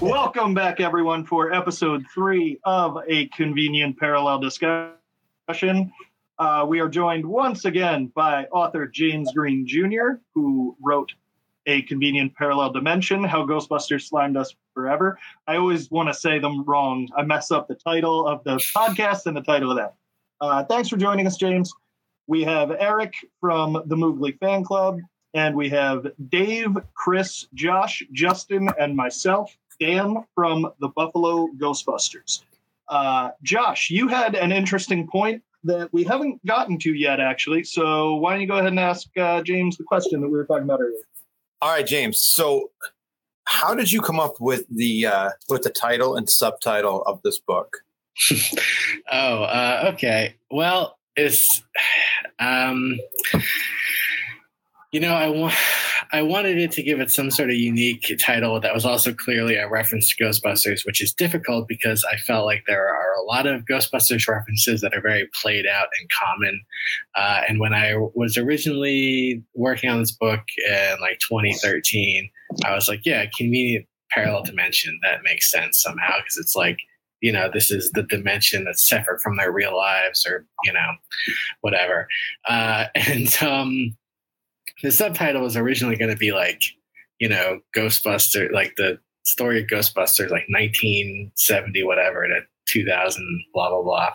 Welcome back, everyone, for episode three of a convenient parallel discussion. Uh, we are joined once again by author James Greene Jr., who wrote A Convenient Parallel Dimension How Ghostbusters Slimed Us Forever. I always want to say them wrong. I mess up the title of the podcast and the title of that. Uh, thanks for joining us, James. We have Eric from the Mooglie Fan Club, and we have Dave, Chris, Josh, Justin, and myself, Dan from the Buffalo Ghostbusters. Uh, Josh, you had an interesting point that we haven't gotten to yet, actually. So why don't you go ahead and ask uh, James the question that we were talking about earlier? All right, James. So, how did you come up with the uh, with the title and subtitle of this book? oh, uh, okay. Well, it's um, you know, I want I wanted it to give it some sort of unique title that was also clearly a reference to Ghostbusters, which is difficult because I felt like there are a lot of Ghostbusters references that are very played out and common. Uh, and when I was originally working on this book in like 2013, I was like, yeah, convenient parallel dimension. That makes sense somehow because it's like, you know, this is the dimension that's separate from their real lives or, you know, whatever. Uh, and, um, the subtitle was originally going to be like, you know, Ghostbuster, like the story of Ghostbusters, like 1970, whatever, to 2000, blah, blah, blah.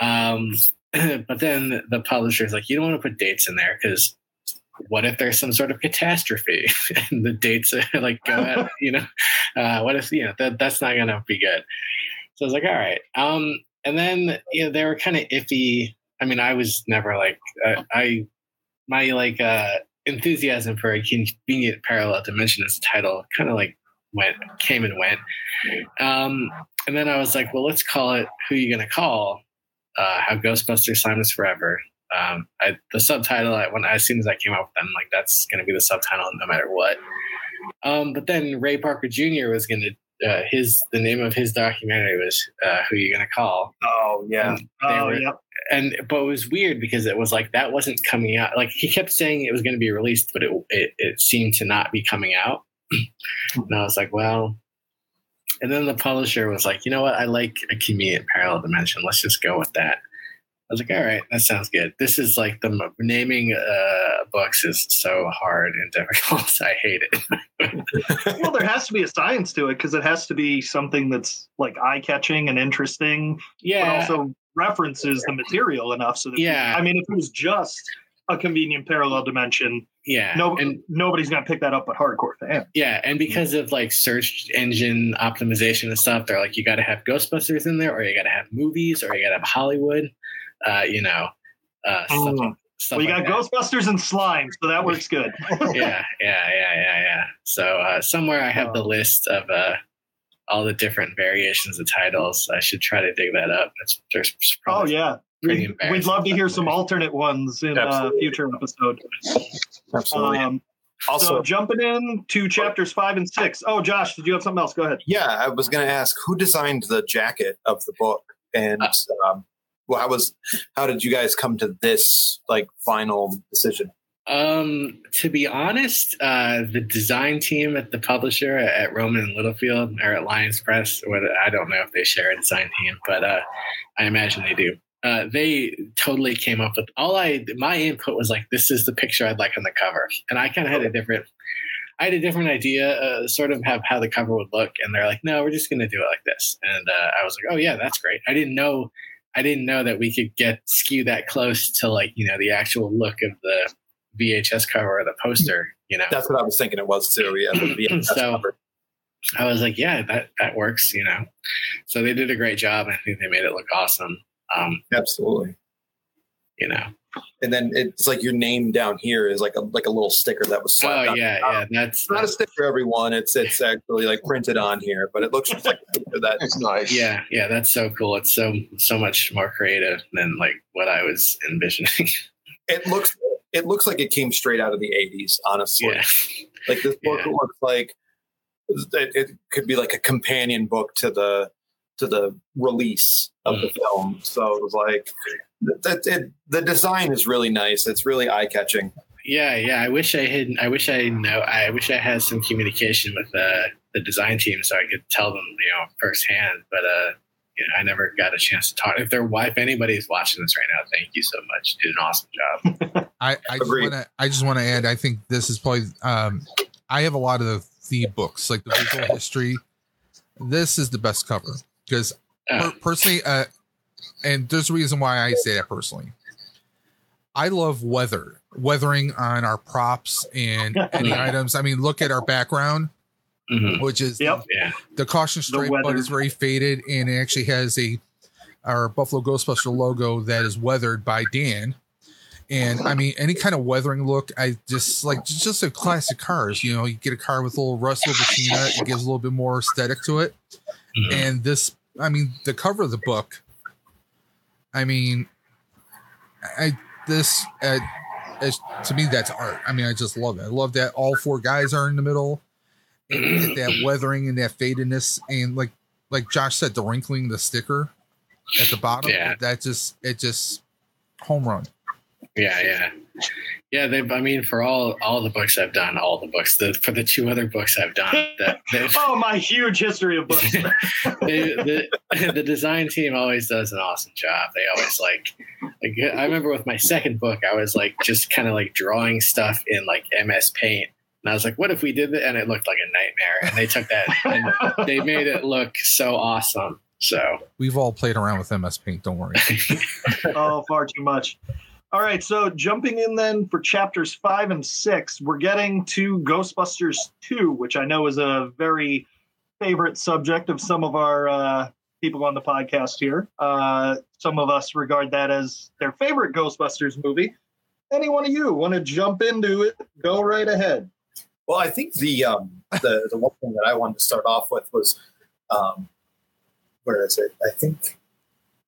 Um, but then the publisher's like, you don't want to put dates in there because what if there's some sort of catastrophe and the dates are like go at, you know, uh, what if, you know, that, that's not going to be good. So I was like, all right. Um, and then, you know, they were kind of iffy. I mean, I was never like, I, I my like uh enthusiasm for a convenient parallel dimension as a title kind of like went came and went. Um and then i was like well let's call it who you gonna call? Uh how ghostbusters slimed us forever. Um I, the subtitle I, when as soon as i came up with them like that's gonna be the subtitle no matter what. Um but then ray parker jr was gonna uh, his the name of his documentary was uh, "Who You Gonna Call." Oh yeah, oh were, yep. And but it was weird because it was like that wasn't coming out. Like he kept saying it was going to be released, but it, it it seemed to not be coming out. and I was like, well. And then the publisher was like, you know what? I like a convenient parallel dimension. Let's just go with that. I was like, all right, that sounds good. This is like the naming uh, books is so hard and difficult. I hate it. well, there has to be a science to it because it has to be something that's like eye catching and interesting. Yeah. But also references the material enough so that yeah. I mean, if it was just a convenient parallel dimension, yeah, no, and nobody's gonna pick that up but hardcore fans. Yeah, and because of like search engine optimization and stuff, they're like, you got to have Ghostbusters in there, or you got to have movies, or you got to have Hollywood uh, you know, uh, stuff, oh. stuff well, you like got that. Ghostbusters and slime, so that works good. yeah, yeah, yeah, yeah, yeah. So uh, somewhere I have oh. the list of uh, all the different variations of titles. I should try to dig that up. It's, there's oh yeah, we'd, we'd, love to hear some alternate ones in a uh, future episode. Absolutely. Um, also, so jumping in to chapters five and six. Oh, Josh, did you have something else? Go ahead. Yeah, I was going to ask who designed the jacket of the book, and uh, um, well, how was how did you guys come to this like final decision? Um, to be honest, uh, the design team at the publisher at Rowman and Littlefield or at Lyons Press, what I don't know if they share a design team, but uh, I imagine they do. Uh, they totally came up with all I my input was like this is the picture I'd like on the cover, and I kind of had a different I had a different idea, uh, sort of have how the cover would look, and they're like, no, we're just going to do it like this, and uh, I was like, oh yeah, that's great. I didn't know I didn't know that we could get skew that close to like you know the actual look of the VHS cover or the poster. You know, that's what I was thinking it was too. Yeah, the VHS so, cover. I was like, yeah, that that works. You know, so they did a great job. I think they made it look awesome. Um, Absolutely. You know, and then it's like your name down here is like a like a little sticker that was oh, slapped. Oh yeah, yeah, that's it's not that's, a sticker, everyone. It's it's actually like printed on here, but it looks just like that. It's nice. Yeah, yeah, that's so cool. It's so so much more creative than like what I was envisioning. it looks it looks like it came straight out of the '80s. Honestly, yeah. like this book yeah. looks like it, it could be like a companion book to the to the release of mm. the film. So it was like that it, the design is really nice. It's really eye catching. Yeah, yeah. I wish I had. I wish I know. I wish I had some communication with uh, the design team so I could tell them, you know, firsthand. But uh, you know, I never got a chance to talk. If their wife, anybody's watching this right now, thank you so much. You did an awesome job. I, I just want to I just want to add. I think this is probably. Um, I have a lot of the, the books, like the visual history. This is the best cover because per- personally, uh, and there's a reason why I say that personally. I love weather, weathering on our props and any items. I mean, look at our background, mhm. which is Yep. Yeah. the caution stripe, but weather. it's very faded, and it actually has a our Buffalo Ghostbuster logo that is weathered by Dan. And I mean, any kind of weathering look, I just like just, just a classic cars. You know, you get a car with a little rust over patina, it gives a little bit more aesthetic to it. Mhm. And this, I mean, the cover of the book, I mean, I this uh, is, to me that's art. I mean, I just love it. I love that all four guys are in the middle, and that weathering and that fadedness, and like like Josh said, the wrinkling, the sticker at the bottom. Yeah. that just it just home run. Yeah, yeah, yeah. They, I mean, for all all the books I've done, all the books, the for the two other books I've done, that Oh, my huge history of books. they, the the design team always does an awesome job. They always like, like I remember with my second book, I was like just kind of like drawing stuff in like MS Paint, and I was like, what if we did that? And it looked like a nightmare. And they took that and they made it look so awesome. So We've all played around with MS Paint. Don't worry. oh, far too much. All right, so jumping in then for chapters five and six, we're getting to Ghostbusters 2, which I know is a very favorite subject of some of our uh, people on the podcast here. Uh, some of us regard that as their favorite Ghostbusters movie. Any one of you want to jump into it? Go right ahead. Well, I think the um, the the one thing that I wanted to start off with was um, where is it? I think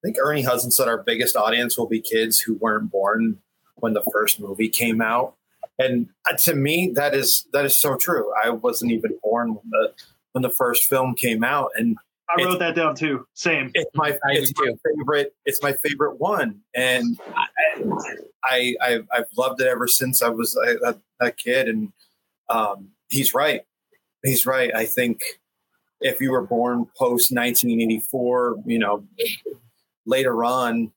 I think Ernie Hudson said our biggest audience will be kids who weren't born when the first movie came out, and uh, to me that is that is so true. I wasn't even born when the when the first film came out, and I wrote that down too. Same. it's my it's my favorite it's my favorite one and I, I I've, I've loved it ever since I was a, a, a kid and um, he's right he's right I think if you were born post 1984 you know later on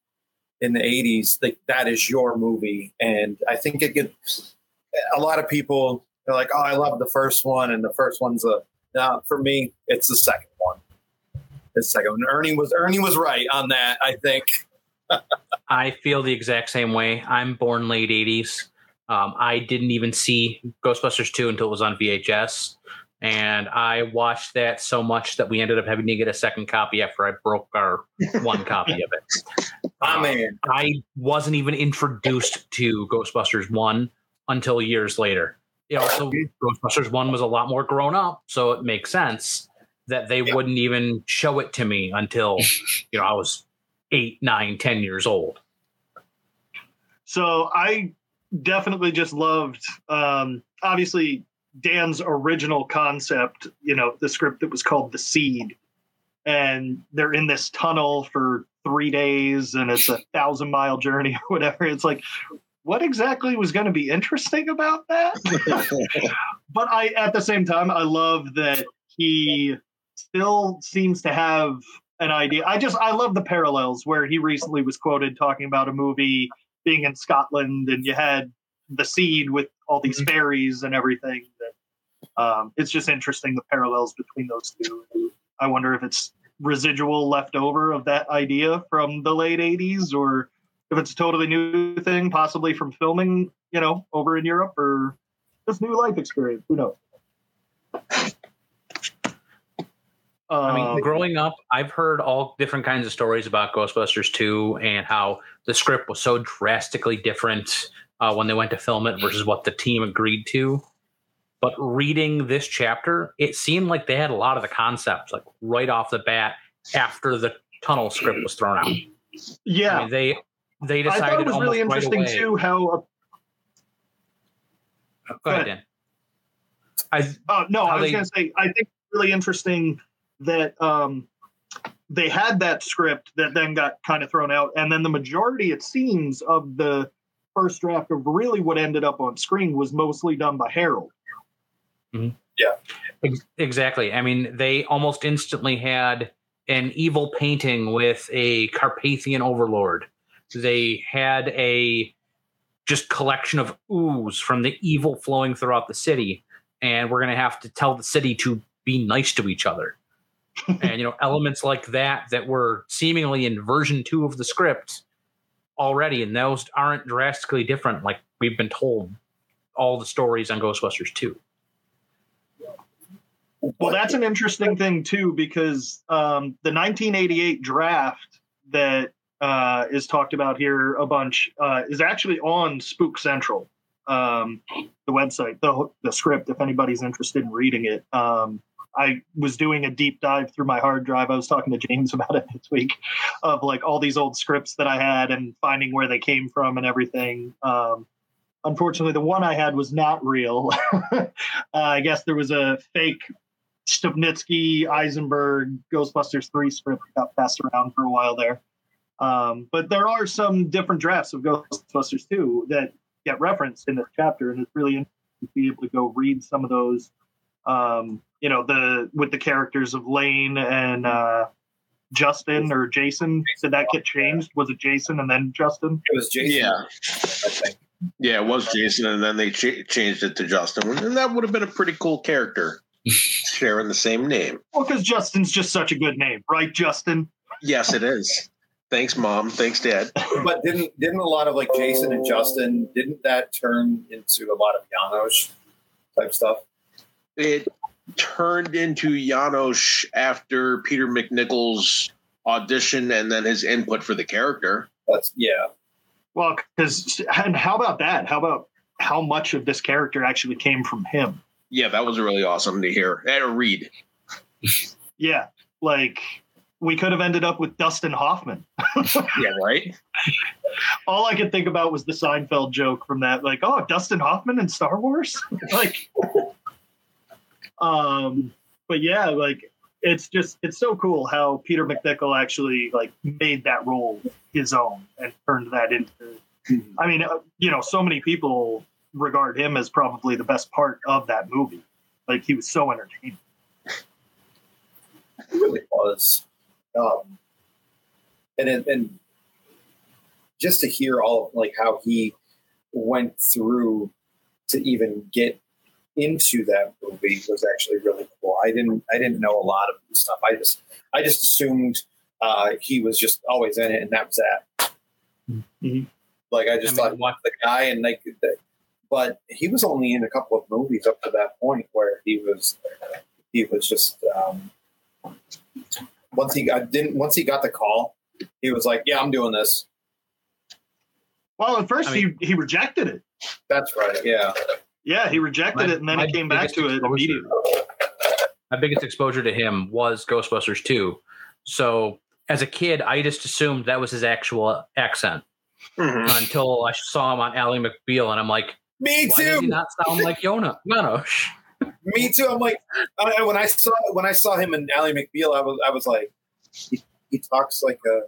in the 80s like that is your movie and I think it gets a lot of people are like oh I love the first one and the first one's a for me it's the second one the second one. Ernie was Ernie was right on that. I think. I feel the exact same way. I'm born late 80s. Um, I didn't even see Ghostbusters 2 until it was on VHS. And I watched that so much that we ended up having to get a second copy after I broke our one copy of it. My Um, man. I wasn't even introduced to Ghostbusters 1 until years later. You know, so Ghostbusters 1 was a lot more grown up, so it makes sense that they wouldn't even show it to me until, you know, I was eight, nine, ten years old. So I definitely just loved, um, obviously, Dan's original concept, you know, the script that was called The Seed. And they're in this tunnel for three days and it's a thousand mile journey or whatever. It's like, what exactly was going to be interesting about that? but I, at the same time, I love that he still seems to have an idea. I just, I love the parallels where he recently was quoted talking about a movie being in Scotland and you had the seed with all these fairies and everything. That um, it's just interesting the parallels between those two. I wonder if it's residual left over of that idea from the late '80s, or if it's a totally new thing, possibly from filming, you know, over in Europe, or just new life experience. Who knows? I mean, Um, growing up, I've heard all different kinds of stories about Ghostbusters 2 and how the script was so drastically different uh, when they went to film it versus what the team agreed to. But reading this chapter, it seemed like they had a lot of the concepts like right off the bat after the tunnel script was thrown out. yeah, I mean, they they I decided thought it was really almost right interesting too how Go ahead, Dan. I Oh no, I was they- going to say I think really interesting that um, they had that script that then got kind of thrown out, and then the majority, it seems, of the first draft of really what ended up on screen was mostly done by Harold. Mhm. Ex- Exactly. I mean, they almost instantly had an evil painting with a Carpathian overlord. They had a just collection of ooze from the evil flowing throughout the city, and we're going to have to tell the city to be nice to each other. and you know, elements like that that were seemingly in version two of the script already, and those aren't drastically different. Like we've been told all the stories on Ghostbusters two. Well, that's an interesting thing too, because um, the 1988 draft that uh, is talked about here a bunch uh, is actually on Spook Central, um, the website, the the script. If anybody's interested in reading it, um, I was doing a deep dive through my hard drive. I was talking to James about it this week, of like all these old scripts that I had and finding where they came from and everything. Um, unfortunately, the one I had was not real. uh, I guess there was a fake Stupnitsky, Eisenberg, Ghostbusters 3 script that got passed around for a while there. Um, but there are some different drafts of Ghostbusters 2 that get referenced in this chapter, and it's really interesting to be able to go read some of those. Um, you know, the with the characters of Lane and uh, Justin or Jason. Did that get changed? Was it Jason and then Justin? It was Jason. Yeah. Yeah, it was Jason, and then they ch- changed it to Justin, and that would have been a pretty cool character sharing the same name. Well, because Justin's just such a good name, right, Justin? Yes, it is. Thanks, mom. Thanks, dad. But didn't didn't a lot of like Jason and Justin didn't that turn into a lot of Janosz type stuff? It turned into Janosz after Peter MacNicol's audition and then his input for the character. That's yeah. Well, because and how about that? How about how much of this character actually came from him? Yeah, that was really awesome to hear and to read. Yeah, like we could have ended up with Dustin Hoffman. Yeah, right. All I could think about was the Seinfeld joke from that, like, oh, Dustin Hoffman in Star Wars, like. Um, but yeah, like it's just it's so cool how Peter MacNicol actually like made that role his own and turned that into. I mean, uh, you know, so many people regard him as probably the best part of that movie. Like he was so entertaining. It really was. Um, and and just to hear all of like how he went through to even get into that movie was actually really cool. I didn't I didn't know a lot of stuff. I just I just assumed uh, he was just always in it, and that was that. Mhm. Like I just I mean, thought what- the guy, and like, the, but he was only in a couple of movies up to that point where he was he was just um, once he got didn't once he got the call, he was like, "Yeah, I'm doing this." Well, at first I mean- he he rejected it. That's right. Yeah. Yeah, he rejected My- it, and then he came back biggest to it immediately. my biggest exposure to him was Ghostbusters 2. So as a kid, I just assumed that was his actual accent Mhm. until I saw him on Ally McBeal, and I'm like, Me why does he too. not sound like Yona? Janosz? Me too. I'm like, I, when I saw when I saw him in Ally McBeal, I was I was like, he, he talks like a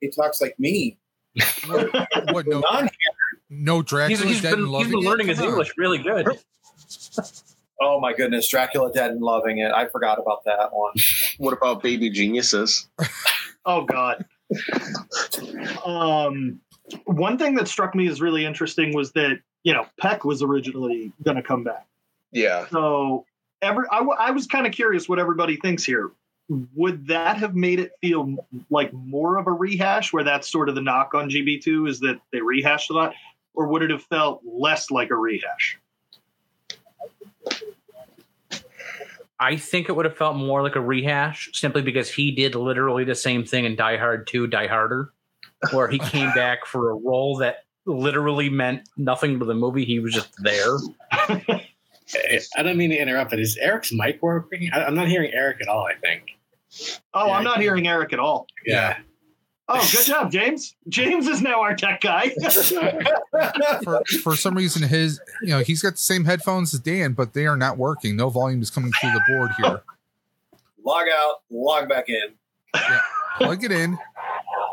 he talks like me. What? No, Non- no Dracula He's, he's dead been, and he's loving been it? learning his Come on. English really good. oh my goodness, Dracula dead and loving it. I forgot about that one. What about Baby Geniuses? Oh God. um, one thing that struck me as really interesting was that you know Peck was originally going to come back. Yeah. So every I, w- I was kind of curious what everybody thinks here. Would that have made it feel like more of a rehash, where that's sort of the knock on GB2 is that they rehashed a lot, or would it have felt less like a rehash? I think it would have felt more like a rehash simply because he did literally the same thing in Die Hard 2, Die Harder, where he came back for a role that literally meant nothing to the movie. He was just there. I don't mean to interrupt, but is Eric's mic working? I, I'm not hearing Eric at all. I think. Oh, Yeah, I'm not hearing Eric at all. Yeah. Oh, good job, James. James is now our tech guy. for, for some reason his you know he's got the same headphones as Dan, but they are not working. No volume is coming through the board here. log out, log back in. Plug it in.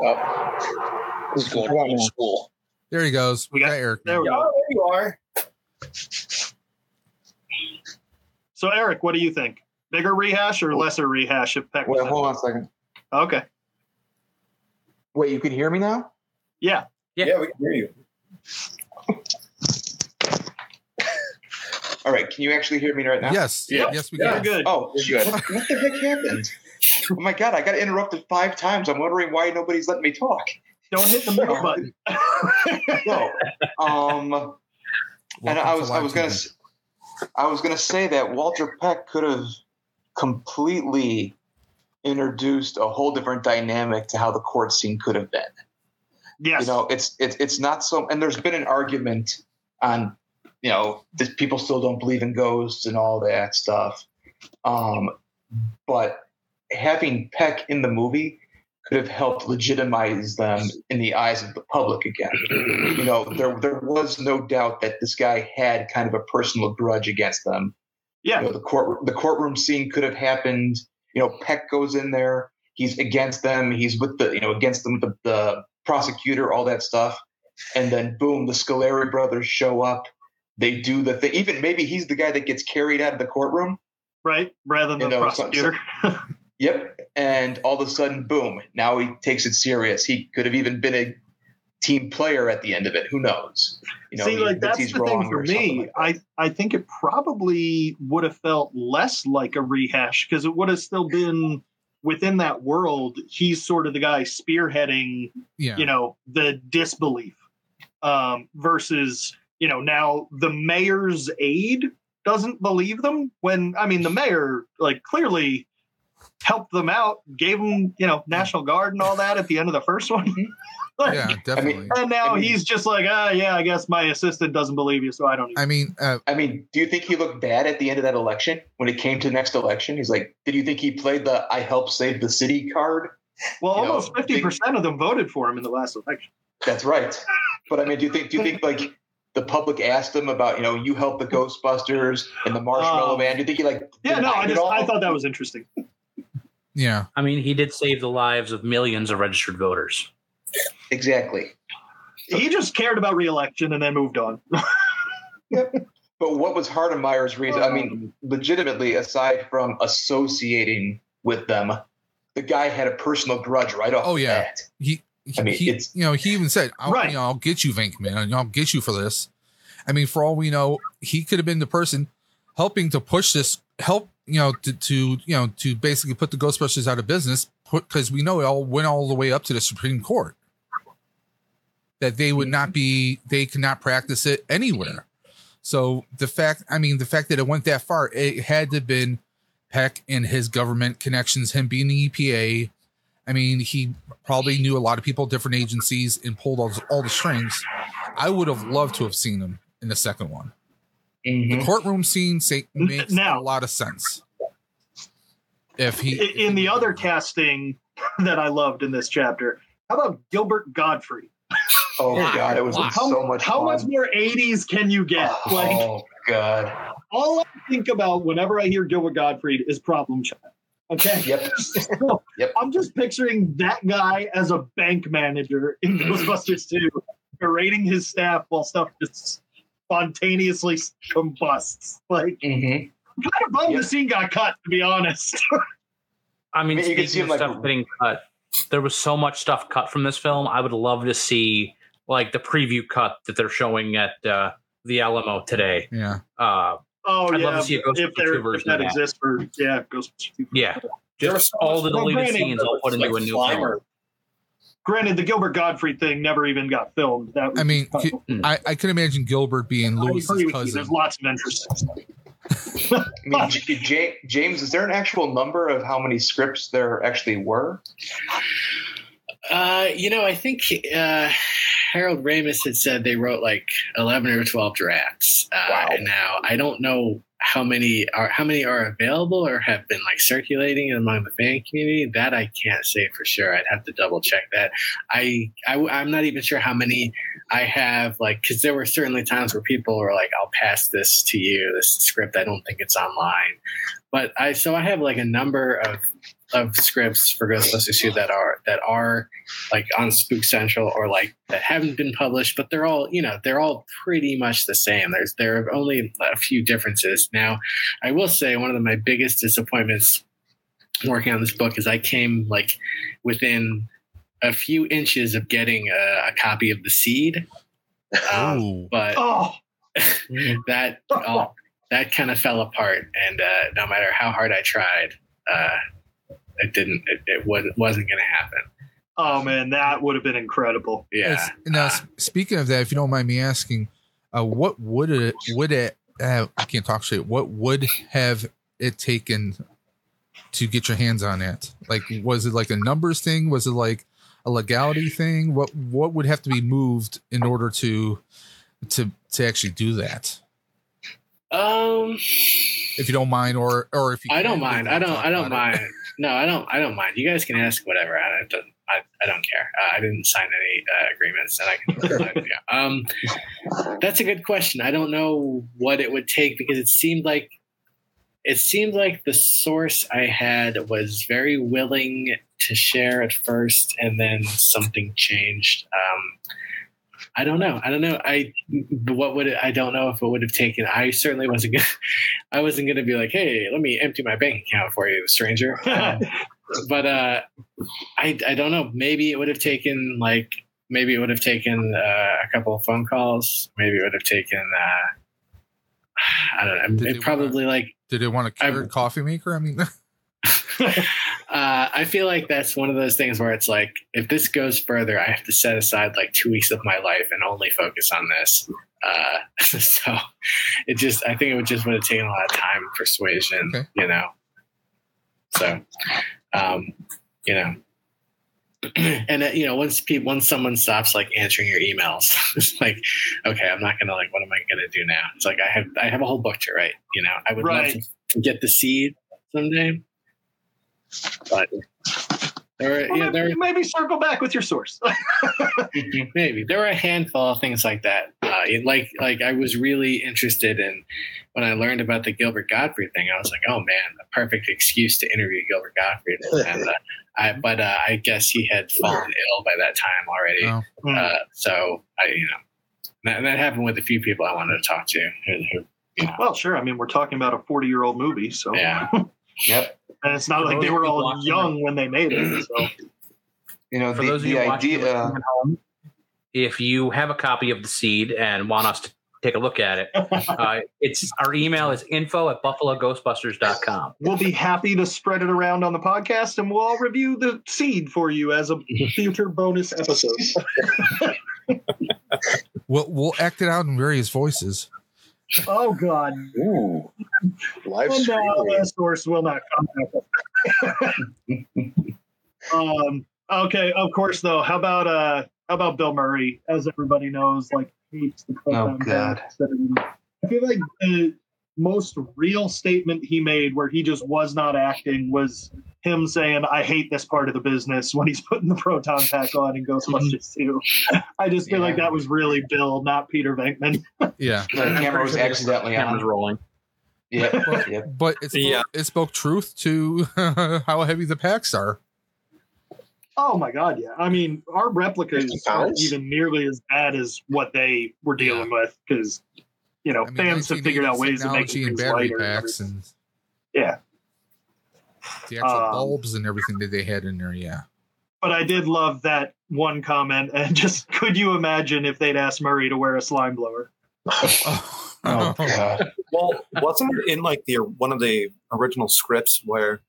Oh. He's going to school. There he goes. We We got- got Eric. there we Oh, go. there you are. So Eric, what do you think? Bigger rehash or lesser rehash if Peck? was Wait, hold on a second. Okay. Wait, you can hear me now? Yeah. Yeah. Yeah, we can hear you. All right, can you actually hear me right now? Yes. Yeah. Yes, we You're can. good. Oh, what, what the heck happened? Oh my god, I got interrupted five times. I'm wondering why nobody's letting me talk. Don't hit the mute button. No. Um and I was I was gonna TV. s- I was gonna say that Walter Peck could have completely introduced a whole different dynamic to how the court scene could have been. yes. You know, it's it's it's not so. And there's been an argument on, you know, that people still don't believe in ghosts and all that stuff. Um, but having Peck in the movie could have helped legitimize them in the eyes of the public again. You know, there there was no doubt that this guy had kind of a personal grudge against them. yeah. You know, the court the courtroom scene could have happened. You know, Peck goes in there. He's against them. He's with the you know against them the, the prosecutor, all that stuff, and then boom, the Scoleri brothers show up. They do the thing. Even maybe he's the guy that gets carried out of the courtroom. Right. Rather than You the know, so- prosecutor. Yep. And all of a sudden, boom! Now he takes it serious. He could have even been a team player at the end of it. Who knows? You know, See, like that's he's the wrong thing for me. like. I I think it probably would have felt less like a rehash because it would have still been within that world. He's sort of the guy spearheading, Yeah. you know, the disbelief um, versus you know now the mayor's aide doesn't believe them when I mean the mayor like clearly helped them out, gave them you know National Guard and all that at the end of the first one. Like, yeah, definitely. and now I mean- he's just like, ah, yeah, I guess my assistant doesn't believe you, so I don't. Even. I mean, uh, I mean, do you think he looked bad at the end of that election when it came to the next election? He's like, did you think he played the "I helped save the city" card? Well, you almost fifty percent of them voted for him in the last election. That's right. But I mean, do you think do you think like the public asked him about you know you helped the Ghostbusters and the Marshmallow Um, Man? Do you think he like Yeah, no, I just all? I thought that was interesting. yeah. I mean, he did save the lives of millions of registered voters. Exactly. He just cared about reelection and then moved on. But what was Hardemeyer's reason? I mean, um, legitimately, aside from associating with them, the guy had a personal grudge right off. Oh, the yeah. bat. He, he, I mean, he- it's- you know, he even said, I'll, Right. you know, I'll get you, Venkman, and I'll get you for this. I mean, for all we know, he could have been the person helping to push this, help, you know, to, to you know, to basically put the Ghostbusters out of business, because we know it all went all the way up to the Supreme Court. That they would not be, they cannot practice it anywhere. So the fact, I mean, the fact that it went that far, it had to have been Peck and his government connections, him being the EPA. I mean, he probably knew a lot of people, different agencies, and pulled all, all the strings. I would have loved to have seen him in the second one. Mhm. The courtroom scene say, makes Now- a lot of sense. If he I- In the other casting that I loved in this chapter, how about Gilbert Gottfried? Oh Why? god, it was Why? How, so much how fun. much more '80s can you get? Like oh god. all I think about whenever I hear Gilbert Gottfried is Problem Child. Okay. Yep. So, Yep. I'm just picturing that guy as a bank manager in Ghostbusters 2, berating his staff while stuff just spontaneously combusts. Like, hmm kind of bummed Yep. the scene got cut, to be honest. I mean, I mean, you can see of like- stuff getting cut, there was so much stuff cut from this film. I would love to see like the preview cut that they're showing at uh, the Alamo today. yeah, oh, Uh, I'd yeah. love to see a Ghostbusters if, there, if that that. exists for, yeah, Ghostbusters yeah, There just so all the deleted granted, scenes all put into like a new Slimer. film. Granted, the Gilbert Gottfried thing never even got filmed. That was I mean, cut. I, I can imagine Gilbert being I agree Lewis's cousin. There's lots of interest. I mean, J- J- James, is there an actual number of how many scripts there actually were? Uh, you know, I think uh, Harold Ramis had said they wrote like eleven or twelve drafts. Uh, Wow. And now I don't know how many are how many are available or have been like circulating among the fan community. That I can't say for sure. I'd have to double check that. I, I I'm not even sure how many I have. Like, because there were certainly times where people were like, "I'll pass this to you. This script. I don't think it's online." But I so I have like a number of of scripts for Ghostbusters 2 that are that are like on Spook Central or like that haven't been published, but they're all you know they're all pretty much the same. There's there are only a few differences. Now, I will say one of my biggest disappointments working on this book is I came like within a few inches of getting a, a copy of the Seed, um, but Oh, that all, that kind of fell apart and uh, no matter how hard i tried uh, it didn't it, it wasn't, wasn't going to happen oh man, that would have been incredible. yeah Yes. Now, s- speaking of that, if you don't mind me asking, uh, what would it would it? Uh, I can't talk straight. What would have it taken to get your hands on it? Like, was it like a numbers thing? Was it like a legality thing? What what would have to be moved in order to to to actually do that? Um If you don't mind, or or if you i don't mind i don't i don't about it. mind no i don't i don't mind you guys can ask whatever i don't I, I don't care. Uh, I didn't sign any uh, agreements, and I can. yeah. Um, that's a good question. I don't know what it would take because it seemed like it seemed like the source I had was very willing to share at first, and then something changed. Um, I don't know. I don't know. I what would it, I don't know if it would have taken. I certainly wasn't gonna. I wasn't gonna be like, hey, let me empty my bank account for you, stranger. Um, but uh, I I don't know. Maybe it would have taken like maybe it would have taken uh, a couple of phone calls. Maybe it would have taken. Uh, I don't know. Did It they probably like Did it want a Keurig coffee maker? I mean, uh, I feel like that's one of those things where it's like, if this goes further, I have to set aside like two weeks of my life and only focus on this. Uh, so it just, I think it would just would have taken a lot of time, persuasion, Okay. you know. So, um, you know, and uh, you know, once people, once someone stops like answering your emails, it's like, okay, I'm not gonna like, what am I gonna do now? It's like I have, I have a whole book to write. You know, I would Right. love to, to get the seed someday, but there were, Well, yeah, there maybe, maybe circle back with your source. maybe there were a handful of things like that. Uh, like, like I was really interested in when I learned about the Gilbert Gottfried thing. I was like, oh man, a perfect excuse to interview Gilbert Gottfried. And uh, I, but uh, I guess he had fallen ill by that time already. Oh. Uh, so I, you know, that, that happened with a few people I wanted to talk to. Who, who, you know, well, sure. I mean, we're talking about a 40 year old movie, so yeah. Yep. And it's not For like they were all watching young when they made it. So You know, For the, those of the you watching idea. listening at home, if you have a copy of the seed and want us to take a look at it, uh, it's our email is info at buffaloghostbusters.com. we'll be happy to spread it around on the podcast, and we'll all review the seed for you as a future bonus episode. we'll we'll act it out in various voices. Oh God! Ooh. Live And now streaming. the source will not contact us. um. Okay. Of course, though. How about uh? How about Bill Murray? As everybody knows, like hates the proton God. I feel like the most real statement he made, where he just was not acting, was him saying, "I hate this part of the business" when he's putting the proton pack on in Ghostbusters 2. I just feel like that was really Bill, not Peter Venkman. Yeah, The camera was accidentally Camera's on. rolling. Yep. Yep. but it spoke, Yeah. it spoke truth to how heavy the packs are. Oh my god, yeah. I mean, our replicas aren't even nearly as bad as what they were dealing with because you know I mean, fans have figured out ways to make technology and things lighter. packs and yeah, the actual Um, bulbs and everything that they had in there. Yeah. but I did love that one comment. And just could you imagine if they'd asked Murray to wear a slime blower? Oh, Oh god. Well, wasn't it in like the one of the original scripts where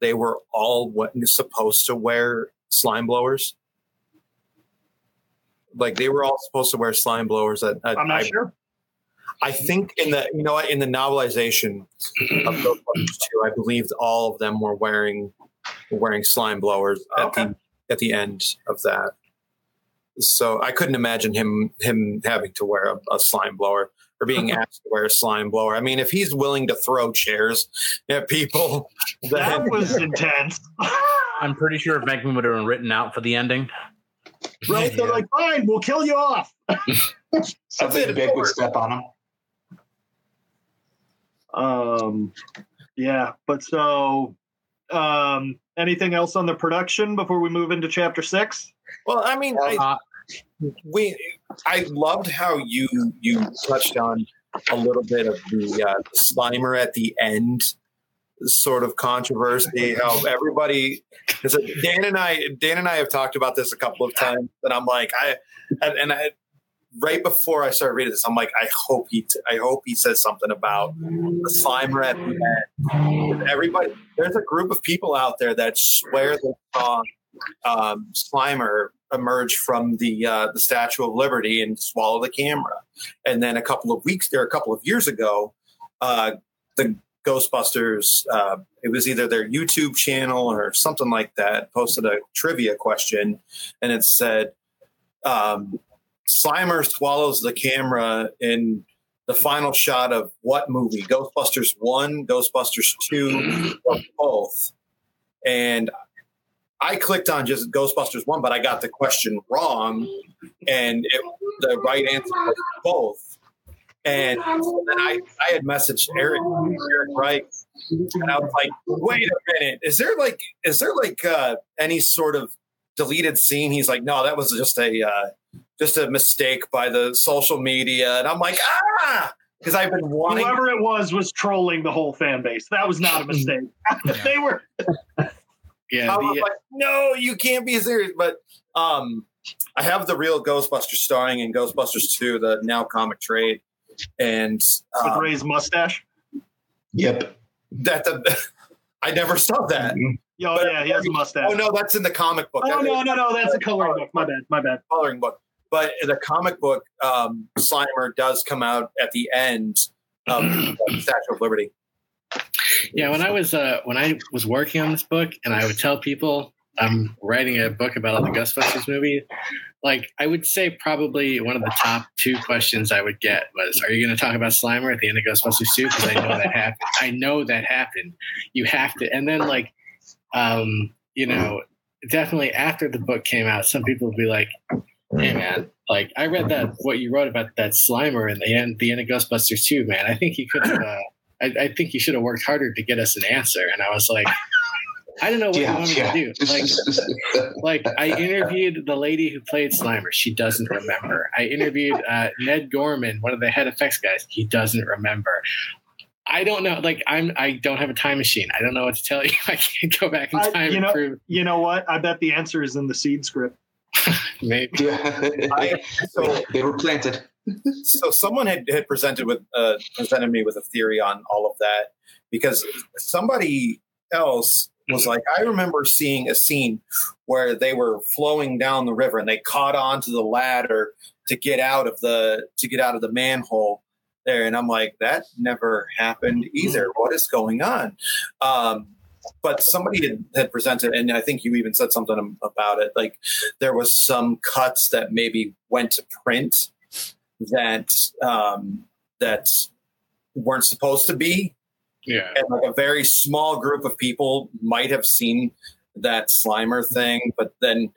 they were all what supposed to wear slime blowers? Like they were all supposed to wear slime blowers. That I, I'm not I, sure. I think in the you know what in the novelization of Ghostbusters 2, I believed all of them were wearing were wearing slime blowers at the at the end of that. So I couldn't imagine him him having to wear a, a slime blower or being asked to wear a slime blower. I mean, if he's willing to throw chairs at people, That was intense. I'm pretty sure Venkman would have been written out for the ending. right? They're Yeah. like, fine, we'll kill you off. Something big would step on him. Um, yeah, but so Um, anything else on the production before we move into chapter six? Well, I mean, I, Uh, we I loved how you you touched on a little bit of the uh, Slimer at the end sort of controversy. How everybody, because Dan and I, Dan and I have talked about this a couple of times, and I'm like, I and, and I. Right before I started reading this, I'm like, I hope he, t- I hope he says something about the Slimer at the end. Everybody, there's a group of people out there that swear they saw um, Slimer emerge from the uh, the Statue of Liberty and swallow the camera. And then a couple of weeks there, a couple of years ago, uh, the Ghostbusters, uh, it was either their YouTube channel or something like that, posted a trivia question, and it said, um, "Slimer swallows the camera in." The final shot of what movie? Ghostbusters one, Ghostbusters two, or both. And I clicked on just Ghostbusters one, but I got the question wrong, and it, the right answer was both. And then I, I had messaged Eric Eric Wright, and I was like, "Wait a minute, is there like is there like uh, any sort of deleted scene?" He's like, "No, that was just a uh, just a mistake by the social media," and I'm like, "Ah." Because I've been wanting Whoever it was was trolling the whole fan base. That was not a mistake. they were. Yeah, I was the, like, no, you can't be serious. But um, I have the real Ghostbusters starring in Ghostbusters 2, the now comic trade. And With um, Ray's mustache. Yep. that the, I never saw that. Oh But- yeah, he has a mustache. Oh, no, that's in the comic book. Oh That- no, no, no, that's a coloring book. My bad, my bad. coloring book. But in the comic book, um, Slimer does come out at the end of Statue of Liberty. yeah. When I was uh, when I was working on this book, and I would tell people I'm writing a book about all the Ghostbusters movie, like I would say probably one of the top two questions I would get was, "Are you going to talk about Slimer at the end of Ghostbusters 2? Because I know that happened. I know that happened. You have to." And then like, um, you know, definitely after the book came out, some people would be like, "Hey man." Like I read that what you wrote about that Slimer in the end, the end of Ghostbusters 2, man. I think you could have uh, I, I think you should have worked harder to get us an answer. And I was like, I don't know what you Yeah, want me yeah. to do. Like, like I interviewed the lady who played Slimer. She doesn't remember. I interviewed uh, Ned Gorman, one of the head effects guys. He doesn't remember. I don't know. Like I'm, I don't have a time machine. I don't know what to tell you. I can't go back in I- time you and know- prove. You know what? I bet the answer is in the seed script. Maybe. yeah. I, so they were planted. so someone had, had presented with uh, presented me with a theory on all of that because somebody else was like i remember seeing a scene where they were flowing down the river and they caught onto the ladder to get out of the to get out of the manhole there and i'm like that never happened either what is going on um, but somebody had, had presented and i think you even said something about it like there was some cuts that maybe went to print that um, that weren't supposed to be, Yeah. and like a very small group of people might have seen that Slimer thing, but then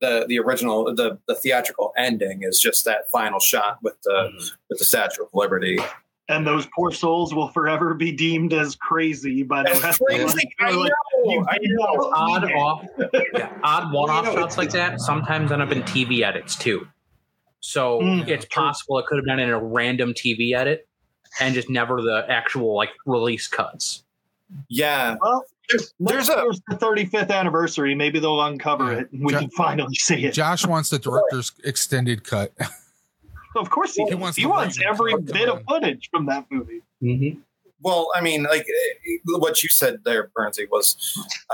the the original the the theatrical ending is just that final shot with the with the Statue of Liberty. And those poor souls will forever be deemed as crazy by the That's rest of us. crazy. I like, know. you I know. odd off, yeah, odd one-off You know, shots like that sometimes end up in TV edits too. So Mm, it's true. possible it could have been in a random TV edit and just never the actual like release cuts. Yeah, Well, there's, there's a the 35th anniversary. Maybe they'll uncover it and we Jo- can finally see it. Josh wants the director's extended cut. Of course, he, He he wants wants, every bit of footage from that movie. Mm-hmm. Well, I mean, like what you said there, Bernsey, was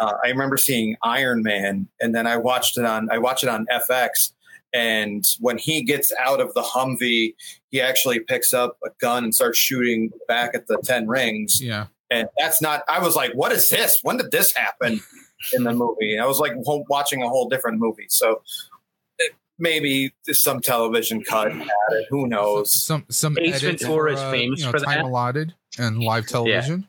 uh, I remember seeing Iron Man, and then I watched it on I watched it on FX, and when he gets out of the Humvee, he actually picks up a gun and starts shooting back at the Ten Rings, Yeah. and that's not. I was like, "What is this? When did this happen in the movie?" I was like whole, watching a whole different movie, so. Maybe some television cut at it. Who knows? Some some Ace edits Ventura for, is uh, famous you know, for time that. allotted and live television.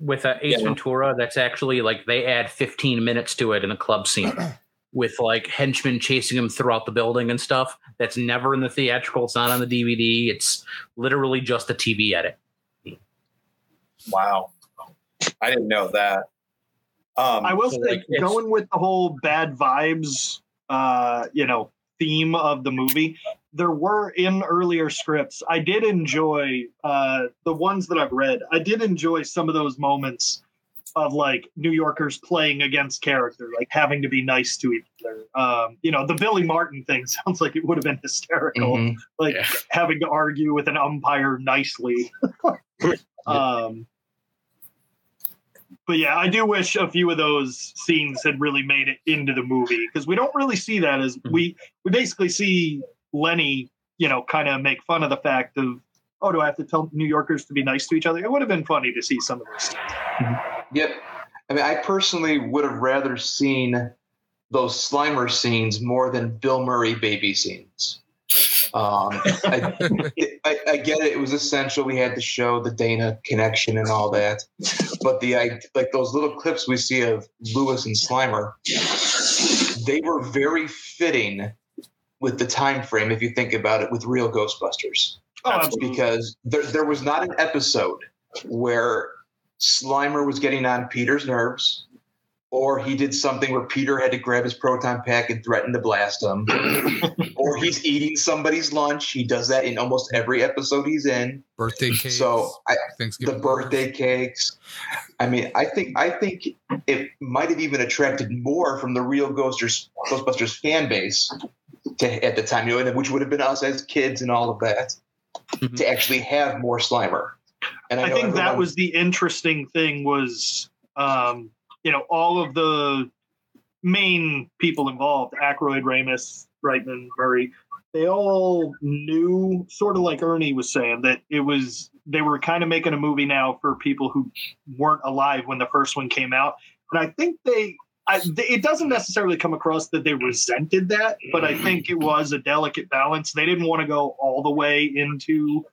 With uh, Ace Yeah. Ventura, that's actually like they add 15 minutes to it in a club scene with like henchmen chasing him throughout the building and stuff. That's never in the theatrical. It's not on the DVD. It's literally just a TV edit. Wow, I didn't know that. Um, I will so, say, like, going with the whole bad vibes, uh, you know, theme of the movie, there were in earlier scripts. I did enjoy uh, the ones that I've read. I did enjoy some of those moments of like New Yorkers playing against character, like having to be nice to each other. Um, you know, the Billy Martin thing sounds like it would have been hysterical, Mhm. like Yeah. having to argue with an umpire nicely. um, but yeah, I do wish a few of those scenes had really made it into the movie because we don't really see that as we we basically see Lenny, you know, kind of make fun of the fact of oh, do I have to tell New Yorkers to be nice to each other? It would have been funny to see some of those. Scenes. Yep. I mean, I personally would have rather seen those Slimer scenes more than Bill Murray baby scenes. Um, I, I, I get it; it was essential. We had to show the Dana connection and all that, but the I, like those little clips we see of Lewis and Slimer, they were very fitting with the time frame. If you think about it, with real Ghostbusters Oh, absolutely. because there, there was not an episode where Slimer was getting on Peter's nerves, or he did something where Peter had to grab his proton pack and threaten to blast him, or he's eating somebody's lunch. He does that in almost every episode he's in. Birthday cakes. So I, Thanksgiving. the birthday cakes. I mean, I think I think it might have even attracted more from the real Ghostbusters Ghostbusters fan base to, at the time, you know, and which would have been us as kids and all of that, Mhm. to actually have more Slimer. And I know think that was the interesting thing was, um, you know, all of the main people involved, Aykroyd, Ramis, Reitman, Murray, they all knew, sort of like Ernie was saying, that it was, they were kind of making a movie now for people who weren't alive when the first one came out. And I think they, I, they, it doesn't necessarily come across that they resented that, but I think it was a delicate balance. They didn't want to go all the way into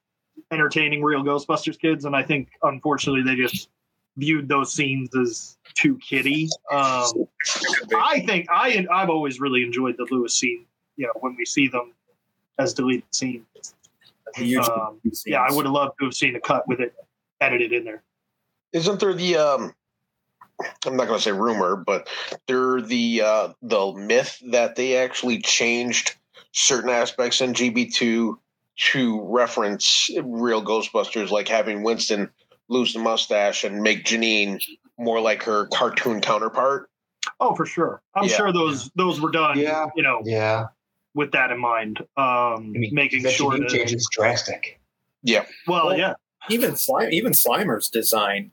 entertaining real Ghostbusters kids, and I think unfortunately they just viewed those scenes as too kiddie. Um, I think I I've always really enjoyed the Lewis scene. You know, when we see them as deleted scenes. Um, yeah, I would have loved to have seen a cut with it edited in there. Isn't there the um I'm not going to say rumor, but there the uh the myth that they actually changed certain aspects in GB2 to reference real Ghostbusters like having Winston lose the mustache and make Janine more like her cartoon counterpart. Oh, for sure. I'm Yeah. sure those those were done. Yeah. You know, yeah. with that in mind, um, I mean, making that sure change that. is drastic. Well, Well, yeah, even Slime, even Slimer's design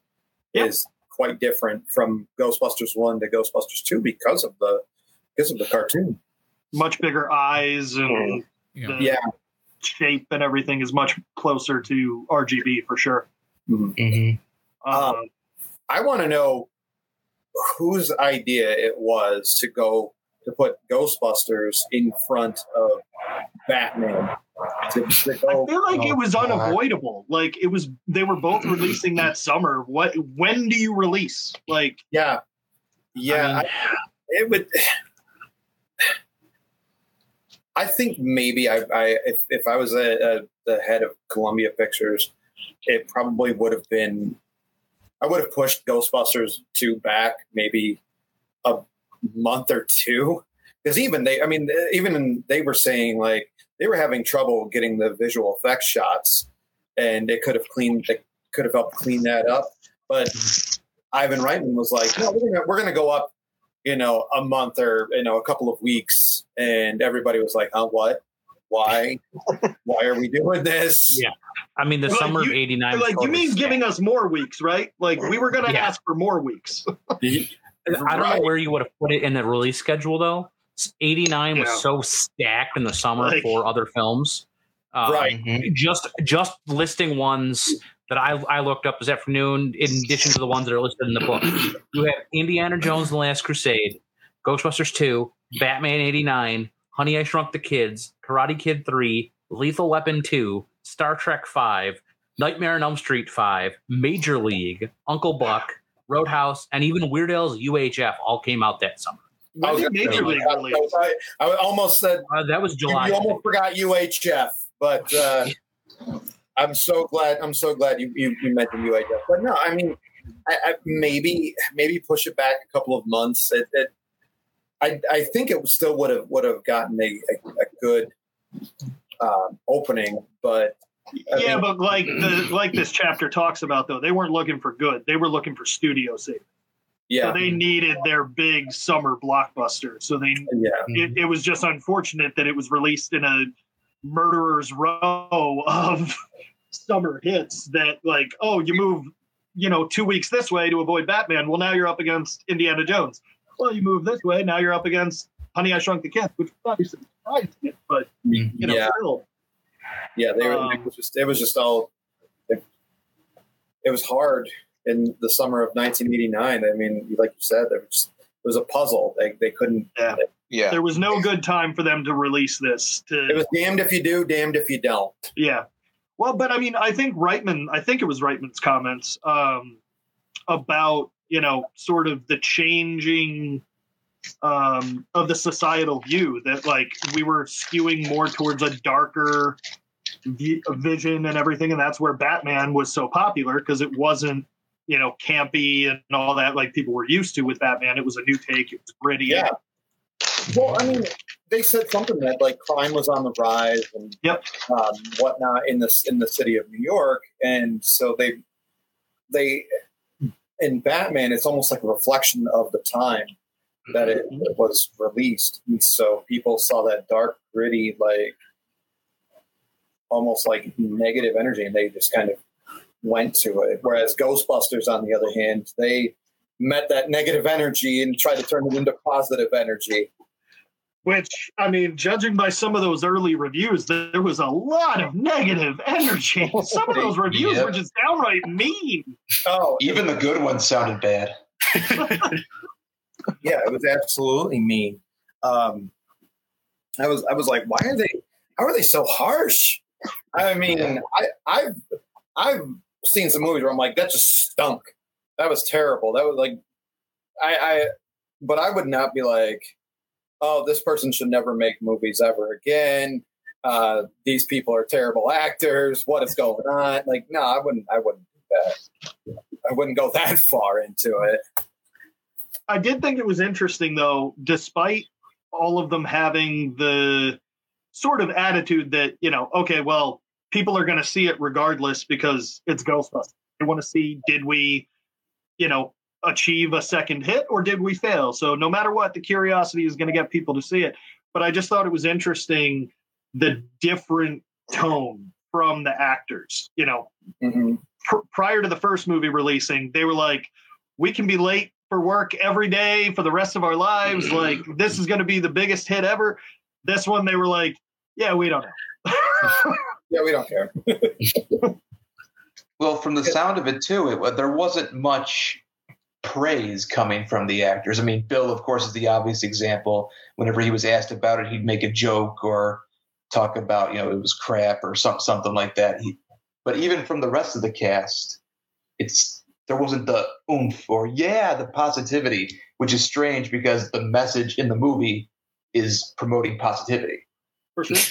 Yeah. is quite different from Ghostbusters one to Ghostbusters two because of the because of the cartoon. much bigger eyes and you know, the Yeah. shape and everything is much closer to RGB for sure. Mm-hmm. Um, Um, I want to know whose idea it was to go to put Ghostbusters in front of Batman. To, to I feel like Oh, it was God. unavoidable. Like it was, they were both releasing that summer. What? When do you release? Like, yeah, yeah. I mean, I- it would. I think maybe I, I if, if I was a, a, the head of Columbia Pictures, it probably would have been. I would have pushed Ghostbusters two back maybe a month or two because even they, I mean, even they were saying like they were having trouble getting the visual effects shots, and it could have cleaned, they could have helped clean that up. But Ivan Reitman was like, no, we're gonna, we're gonna go up, you know, a month or you know a couple of weeks, and everybody was like, huh, what? Why? Why are we doing this? Yeah. I mean, the Well, summer you- of '89. like you mean giving us more weeks, right? Like we were gonna Yeah. ask for more weeks. I don't Right. know where you would have put it in the release schedule though. 89 was so stacked in the summer Like- for other films. Um, Right. Just just listing ones that I, I looked up this afternoon, in addition to the ones that are listed in the book. You have Indiana Jones and the Last Crusade, Ghostbusters 2, Batman 89, Honey, I Shrunk the Kids, Karate Kid 3, Lethal Weapon 2, Star Trek 5, Nightmare on Elm Street 5, Major League, Uncle Buck, Roadhouse, and even Weird Al's UHF all came out that summer. When did Major League I, release? I, I almost said Uh, that was you, July. you almost forgot UHF, but uh, I'm so glad. I'm so glad you, you, you mentioned UHF. But no, I mean, I, I, maybe maybe push it back a couple of months. It, it, I I think it still would have would have gotten a, a, a good um, opening, but I yeah, mean- but like the like this chapter talks about though, they weren't looking for good. They were looking for studio save. yeah, So they needed their big summer blockbuster. So they yeah, it, it was just unfortunate that it was released in a murderer's row of summer hits that like oh you move you know two weeks this way to avoid batman well now you're up against indiana jones well you move this way now you're up against honey i shrunk the kids which obviously surprised me but you know yeah, still yeah. They were, Um, it was just it was just all. It, it was hard in the summer of 1989. I mean, like you said, there was it was a puzzle. They they couldn't. Yeah. there was no good time for them to release this to It was damned if you do, damned if you don't. Yeah. Well, but I mean, I think Reitman, I think it was Reitman's comments um, about, you know, sort of the changing um, of the societal view that, like, we were skewing more towards a darker vi- vision and everything. And that's where Batman was so popular because it wasn't, you know, campy and all that like people were used to with Batman. It was a new take, it was gritty. Yeah. Well, I mean, they said something that like crime was on the rise and Yep. um, whatnot in this in the city of New York, and so they they in Batman, it's almost like a reflection of the time that it, it was released, and so people saw that dark, gritty, like almost like negative energy, and they just kind of went to it. Whereas Ghostbusters, on the other hand, they met that negative energy and tried to turn it into positive energy. Which, I mean, judging by some of those early reviews, there was a lot of negative energy. Some of those reviews Yep. were just downright mean. Oh, Even the good ones sounded bad. yeah, it was absolutely mean. Um, I was, I was like, why are they? How are they so harsh? I mean, I, I've, I've seen some movies where I'm like, that just stunk. That was terrible. That was like, I, I, but I would not be like, oh, this person should never make movies ever again. Uh, these people are terrible actors. What is going on? Like, no, I wouldn't. I wouldn't do that. I wouldn't go that far into it. I did think it was interesting, though, despite all of them having the sort of attitude that, you know, okay, well, people are going to see it regardless because it's Ghostbusters. They want to see, did we, you know, achieve a second hit or did we fail? So no matter what, the curiosity is going to get people to see it. But I just thought it was interesting the different tone from the actors. You know, Mhm. pr- prior to the first movie releasing, they were like, we can be late for work every day for the rest of our lives. Mm. Like, this is going to be the biggest hit ever. This one, they were like, yeah, we don't know. Yeah, we don't care. Well, from the sound of it too, it uh, there wasn't much praise coming from the actors. I mean, Bill, of course, is the obvious example. Whenever he was asked about it, he'd make a joke or talk about, you know, it was crap or some, something like that. He, but even from the rest of the cast, it's there wasn't the oomph or yeah, the positivity, which is strange because the message in the movie is promoting positivity. For sure.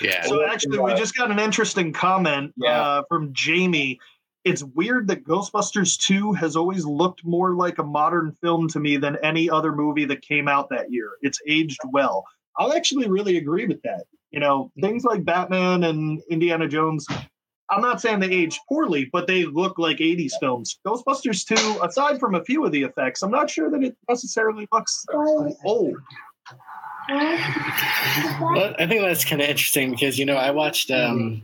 Yeah. So actually, we just got an interesting comment Yeah. uh, from Jamie. It's weird that Ghostbusters 2 has always looked more like a modern film to me than any other movie that came out that year. It's aged well. I'll actually really agree with that. You know, things like Batman and Indiana Jones, I'm not saying they age poorly, but they look like 80s films. Ghostbusters 2, aside from a few of the effects, I'm not sure that it necessarily looks old. Well, I think that's kind of interesting because you know I watched um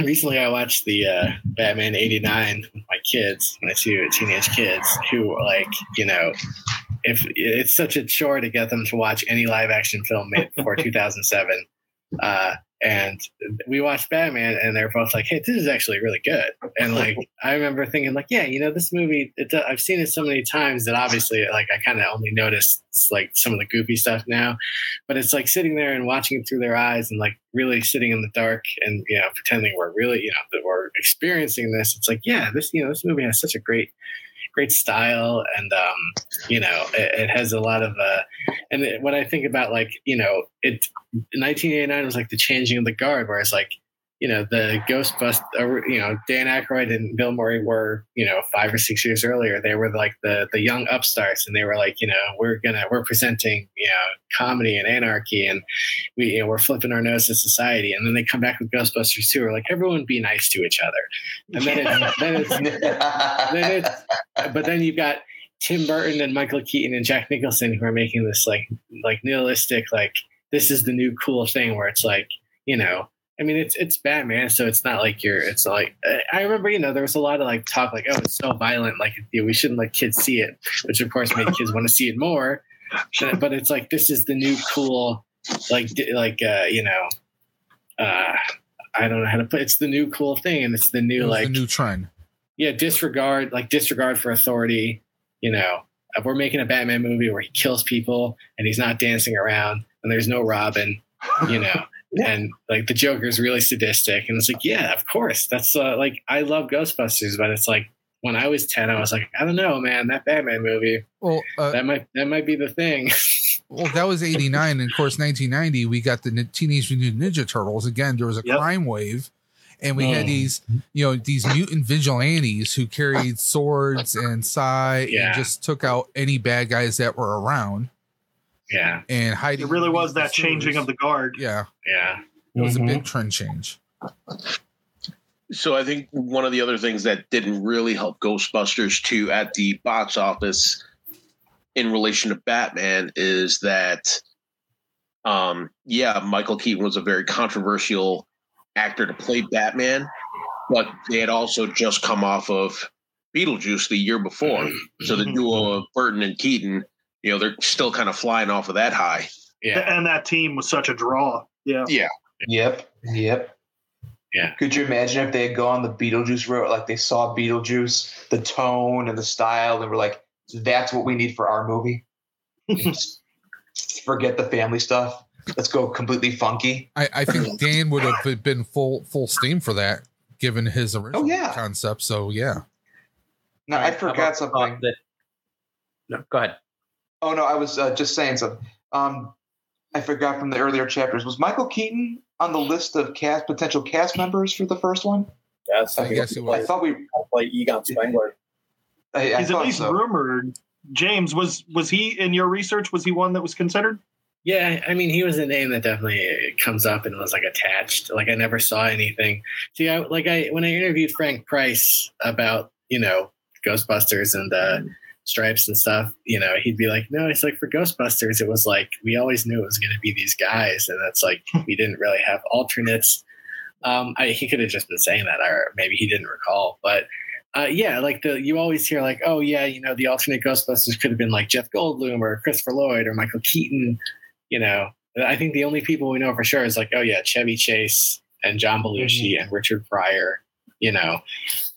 recently I watched the uh, Batman '89 with my kids, my two teenage kids who like you know if it's such a chore to get them to watch any live action film made before 2007. Uh, and we watched Batman, and they're both like, "Hey, this is actually really good." And like, I remember thinking, like, "Yeah, you know, this movie. It, I've seen it so many times that obviously, like, I kind of only noticed like some of the goofy stuff now, but it's like sitting there and watching it through their eyes, and like really sitting in the dark and you know pretending we're really you know that we're experiencing this. It's like, yeah, this you know this movie has such a great great style and um you know it, it has a lot of uh and it, when i think about like you know it 1989 was like the changing of the guard where it's like you know the Ghostbusters. Uh, you know Dan Aykroyd and Bill Murray were you know five or six years earlier. They were like the the young upstarts, and they were like you know we're gonna we're presenting you know comedy and anarchy, and we you know we're flipping our nose at society. And then they come back with Ghostbusters two, are like everyone be nice to each other. And then it's, then it's then it's but then you've got Tim Burton and Michael Keaton and Jack Nicholson who are making this like like nihilistic like this is the new cool thing where it's like you know I mean it's it's Batman so it's not like you're it's like I remember you know there was a lot of like talk like oh it's so violent like you know, we shouldn't let kids see it which of course made kids want to see it more but, it's like this is the new cool like like uh you know uh I don't know how to put it's the new cool thing and it's the new was like the new trend. yeah, disregard like disregard for authority. You know, we're making a Batman movie where he kills people and he's not dancing around and there's no Robin, you know, and like the Joker's really sadistic, and it's like, yeah, of course, that's uh, like I love Ghostbusters, but it's like when I was ten, I was like, I don't know, man, that Batman movie Well, uh, that might that might be the thing. well, that was '89, and of course, 1990, we got the Teenage Mutant Ninja Turtles. Again, there was a Yep. crime wave, and we had Mm. these, you know, these mutant vigilantes who carried swords and sai Yeah. and just took out any bad guys that were around yeah, and hiding. It really was that changing of the guard. Yeah, yeah, it was Mhm. a big trend change. So I think one of the other things that didn't really help Ghostbusters 2 at the box office in relation to Batman is that um yeah, Michael Keaton was a very controversial actor to play Batman, but they had also just come off of Beetlejuice the year before. So the duo of Burton and Keaton, you know, they're still kind of flying off of that high. yeah, And that team was such a draw. Yeah. Yeah. Yep. Yep. Yeah. Could you imagine if they had gone the Beetlejuice route? Like they saw Beetlejuice, the tone and the style, and were like, "That's what we need for our movie." Forget the family stuff. Let's go completely funky. I, I think Dan would have been full full steam for that, given his oh, original yeah. concept. So yeah, No, I forgot something. That, no, go ahead. Oh no, I was uh, just saying something. Um, I forgot from the earlier chapters. Was Michael Keaton on the list of cast potential cast members for the first one? Yes, I guess he was. I thought we. played Egon Spengler. I, I He's at least so. rumored. James was was he in your research? Was he one that was considered? Yeah, I mean, he was a name that definitely comes up and was like attached. Like I never saw anything. See, I like I when I interviewed Frank Price about you know Ghostbusters and uh, Stripes and stuff. You know, he'd be like, "No, it's like for Ghostbusters, it was like we always knew it was going to be these guys, and that's like we didn't really have alternates." Um, I, he could have just been saying that, or maybe he didn't recall, but. Uh, yeah, like the you always hear like, oh yeah, you know, the alternate Ghostbusters could have been like Jeff Goldblum or Christopher Lloyd or Michael Keaton, you know, I think the only people we know for sure is like, oh yeah, Chevy Chase and John Belushi and Richard Pryor, you know.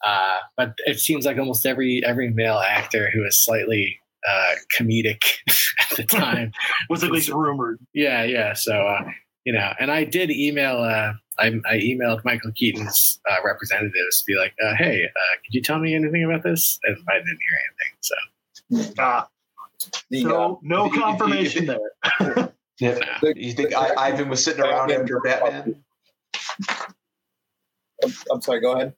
Uh, but it seems like almost every every male actor who is slightly uh, comedic at the time. Was at least rumored. yeah, yeah. So uh, you know, and I did email. Uh, I, I emailed Michael Keaton's uh, representatives to be like, uh, hey, uh, could you tell me anything about this? And I didn't hear anything. So Ah, The, so uh, no confirmation there. Yeah. no. You think I, Ivan was sitting around after Batman? I'm, I'm sorry. Go ahead.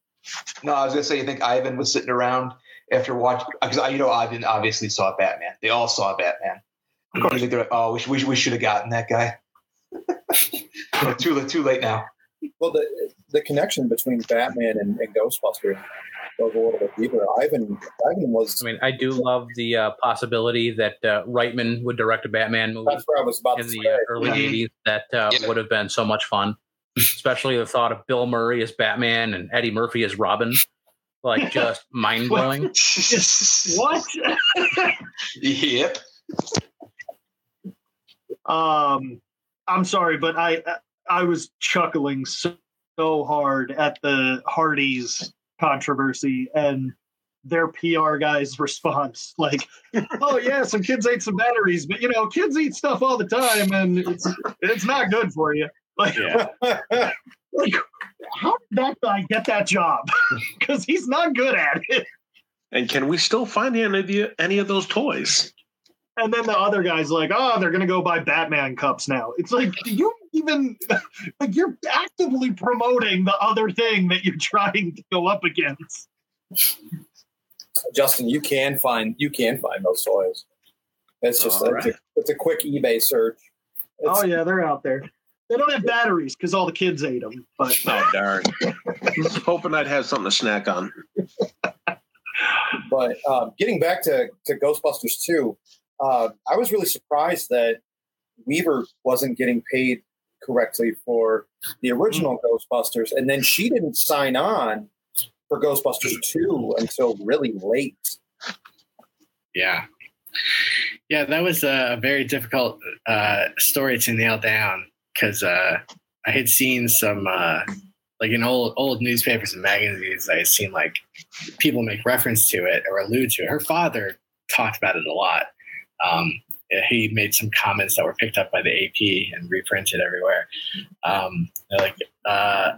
No, I was gonna say you think Ivan was sitting around after watching because you know Ivan obviously saw Batman. They all saw Batman. Of course. You think they're like, oh, we should, we, should- we should have gotten that guy. too late, too late now. Well, the the connection between Batman and, and Ghostbusters goes a little bit deeper. Ivan Ivan was I mean, I do love the uh, possibility that uh, Reitman would direct a Batman movie that's where I was about in to the say. uh, early Yeah. '80s. That uh, Yeah. would have been so much fun, especially the thought of Bill Murray as Batman and Eddie Murphy as Robin. Like just mind blowing. what? Yep. Um, I'm sorry, but I I was chuckling so, so hard at the Hardee's controversy and their PR guy's response. Like, oh yeah, some kids ate some batteries, but you know, kids eat stuff all the time, and it's it's not good for you. Like, Yeah. like how did that guy get that job? Because he's not good at it. And can we still find any of the, any of those toys? and then the other guy's like, "Oh, they're gonna go buy Batman cups now." It's like, do you even like you're actively promoting the other thing that you're trying to go up against? Justin, you can find you can find those toys. It's just All it's, a, it's a quick eBay search. Oh, it's, oh yeah, they're out there. They don't have batteries because all the kids ate them. But Oh darn! was hoping I'd have something to snack on. But um, getting back to, to Ghostbusters 2, uh, I was really surprised that Weaver wasn't getting paid correctly for the original Ghostbusters, and then she didn't sign on for Ghostbusters 2 until really late. Yeah. Yeah, that was a very difficult uh, story to nail down because uh, I had seen some, uh, like in old old newspapers and magazines, I had seen like people make reference to it or allude to it. Her father talked about it a lot. Um, he made some comments that were picked up by the AP and reprinted everywhere. Um, like, uh,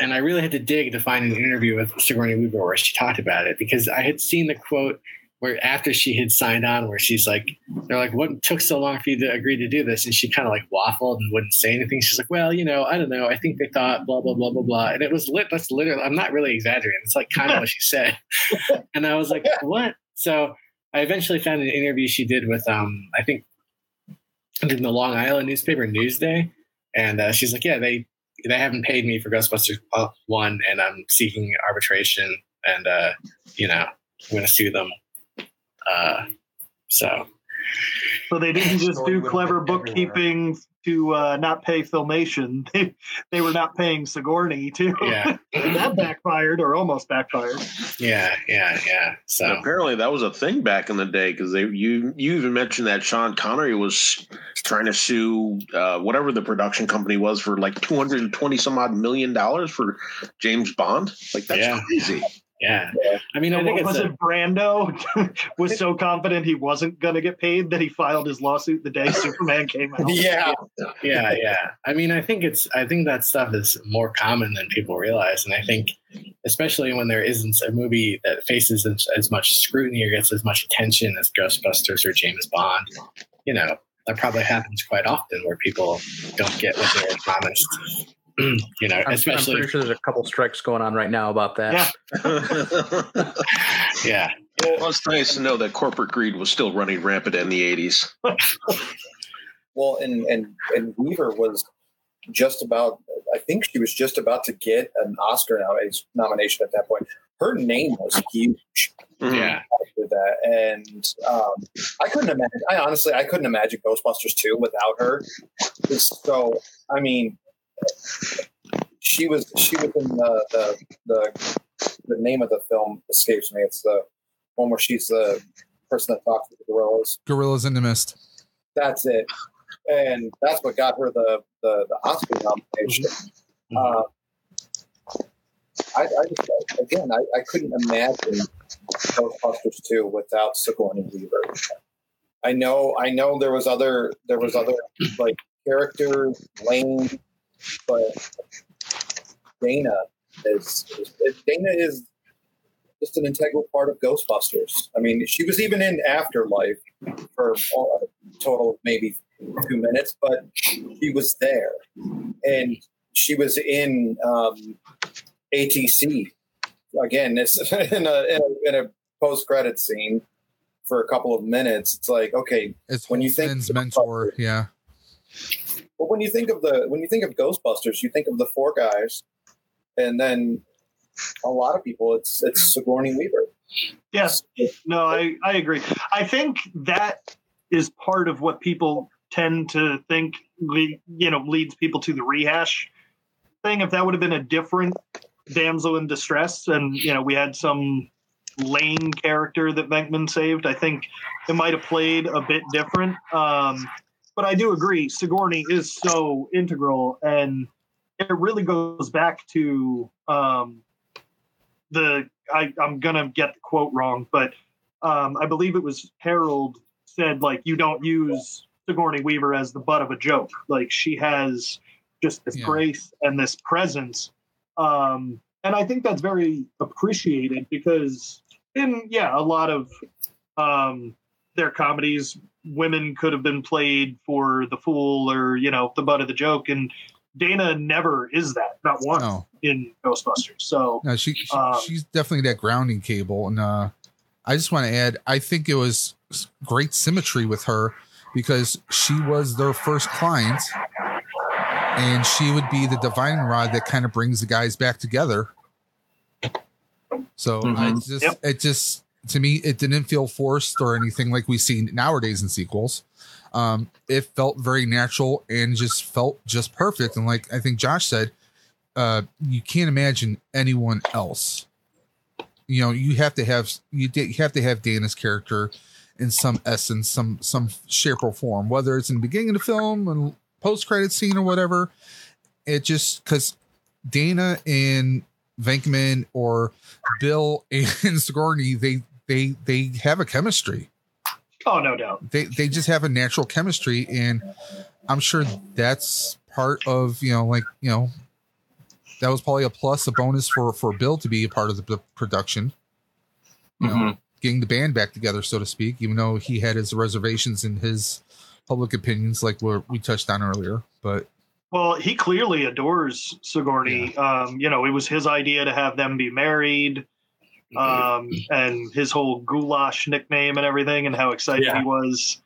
and I really had to dig to find an interview with Sigourney Weaver where she talked about it because I had seen the quote where after she had signed on, where she's like, they're like, what took so long for you to agree to do this? And she kind of like waffled and wouldn't say anything. She's like, well, you know, I don't know. I think they thought blah, blah, blah, blah, blah. And it was lit. That's literally, I'm not really exaggerating. It's like kind of what she said. And I was like, what? So I eventually found an interview she did with, um, I think, in the Long Island newspaper Newsday. And uh, she's like, yeah, they, they haven't paid me for Ghostbusters one, and I'm seeking arbitration, and uh, you know, I'm going to sue them. Uh, so so they didn't just do clever been everywhere. bookkeeping to uh, not pay Filmation. They they were not paying Sigourney too. yeah, that backfired or almost backfired. yeah, yeah, yeah. So Apparently, that was a thing back in the day because they you you even mentioned that Sean Connery was trying to sue uh, whatever the production company was for like two hundred and twenty some odd million dollars for James Bond. Like that's Yeah. crazy. Yeah, I mean, I think was a, Brando was so confident he wasn't going to get paid that he filed his lawsuit the day Superman came out. Yeah. yeah, yeah. I mean, I think it's I think that stuff is more common than people realize, and I think especially when there isn't a movie that faces as, as much scrutiny or gets as much attention as Ghostbusters or James Bond, you know, that probably happens quite often where people don't get what they were promised. you know, I'm, I'm pretty sure there's a couple strikes going on right now about that. Yeah. yeah, well, it's nice to know that corporate greed was still running rampant in the eighties. Well, and, and, and Weaver was just about, I think she was just about to get an Oscar nomination, nomination at that point. Her name was huge. yeah, after that. And um, I couldn't imagine. I honestly, I couldn't imagine Ghostbusters two without her. So, I mean, she was she was in the the the, the name of the film escapes me. It's the one where she's the person that talks to the gorillas. Gorillas in the Mist. That's it, and that's what got her the the, the Oscar nomination. Uh, I, I just, again, I, I couldn't imagine Ghostbusters 2 without Sigourney Weaver. I know, I know there was other, there was other like characters, Lane, but Dana is, is Dana is just an integral part of Ghostbusters. I mean, she was even in Afterlife for a total of maybe two minutes, but she was there, and she was in um, ATC again. This in a in a, in a post credit scene for a couple of minutes. It's like okay, It's When you think- mentor. Yeah. But when you think of the when you think of Ghostbusters, you think of the four guys, and then a lot of people, it's it's Sigourney Weaver. Yes. No, I, I agree. I think that is part of what people tend to think, you know, leads people to the rehash thing. If that would have been a different damsel in distress, and you know, we had some lane character that Venkman saved, I think it might have played a bit different. Um, but I do agree, Sigourney is so integral, and it really goes back to um, the I, I'm gonna get the quote wrong, but um, I believe it was Harold said like you don't use Sigourney Weaver as the butt of a joke. Like she has just this Yeah. grace and this presence, um, and I think that's very appreciated because in yeah a lot of um, their comedies, women could have been played for the fool or you know the butt of the joke, and Dana never is that, not once No, in Ghostbusters. So no, she, she Um, she's definitely that grounding cable, and uh, I just want to add, I think it was great symmetry with her because she was their first client, and she would be the divining rod that kind of brings the guys back together. So I Mhm. just, Yep. it just to me, it didn't feel forced or anything like we see nowadays in sequels. Um, it felt very natural and just felt just perfect. And like I think Josh said, uh, you can't imagine anyone else. You know, you have to have you, da- you have to have Dana's character in some essence, some some shape or form, whether it's in the beginning of the film and post credit scene or whatever. It just because Dana and Venkman or Bill and Sigourney, they they they have a chemistry. oh no doubt. They they just have a natural chemistry, and I'm sure that's part of you know like you know that was probably a plus, a bonus for for Bill to be a part of the, the production. You know, Mhm. getting the band back together, so to speak, even though he had his reservations and his public opinions, like what we touched on earlier. But Well, he clearly adores Sigourney. Um, you know, it was his idea to have them be married, um, and his whole goulash nickname and everything, and how excited Yeah. he was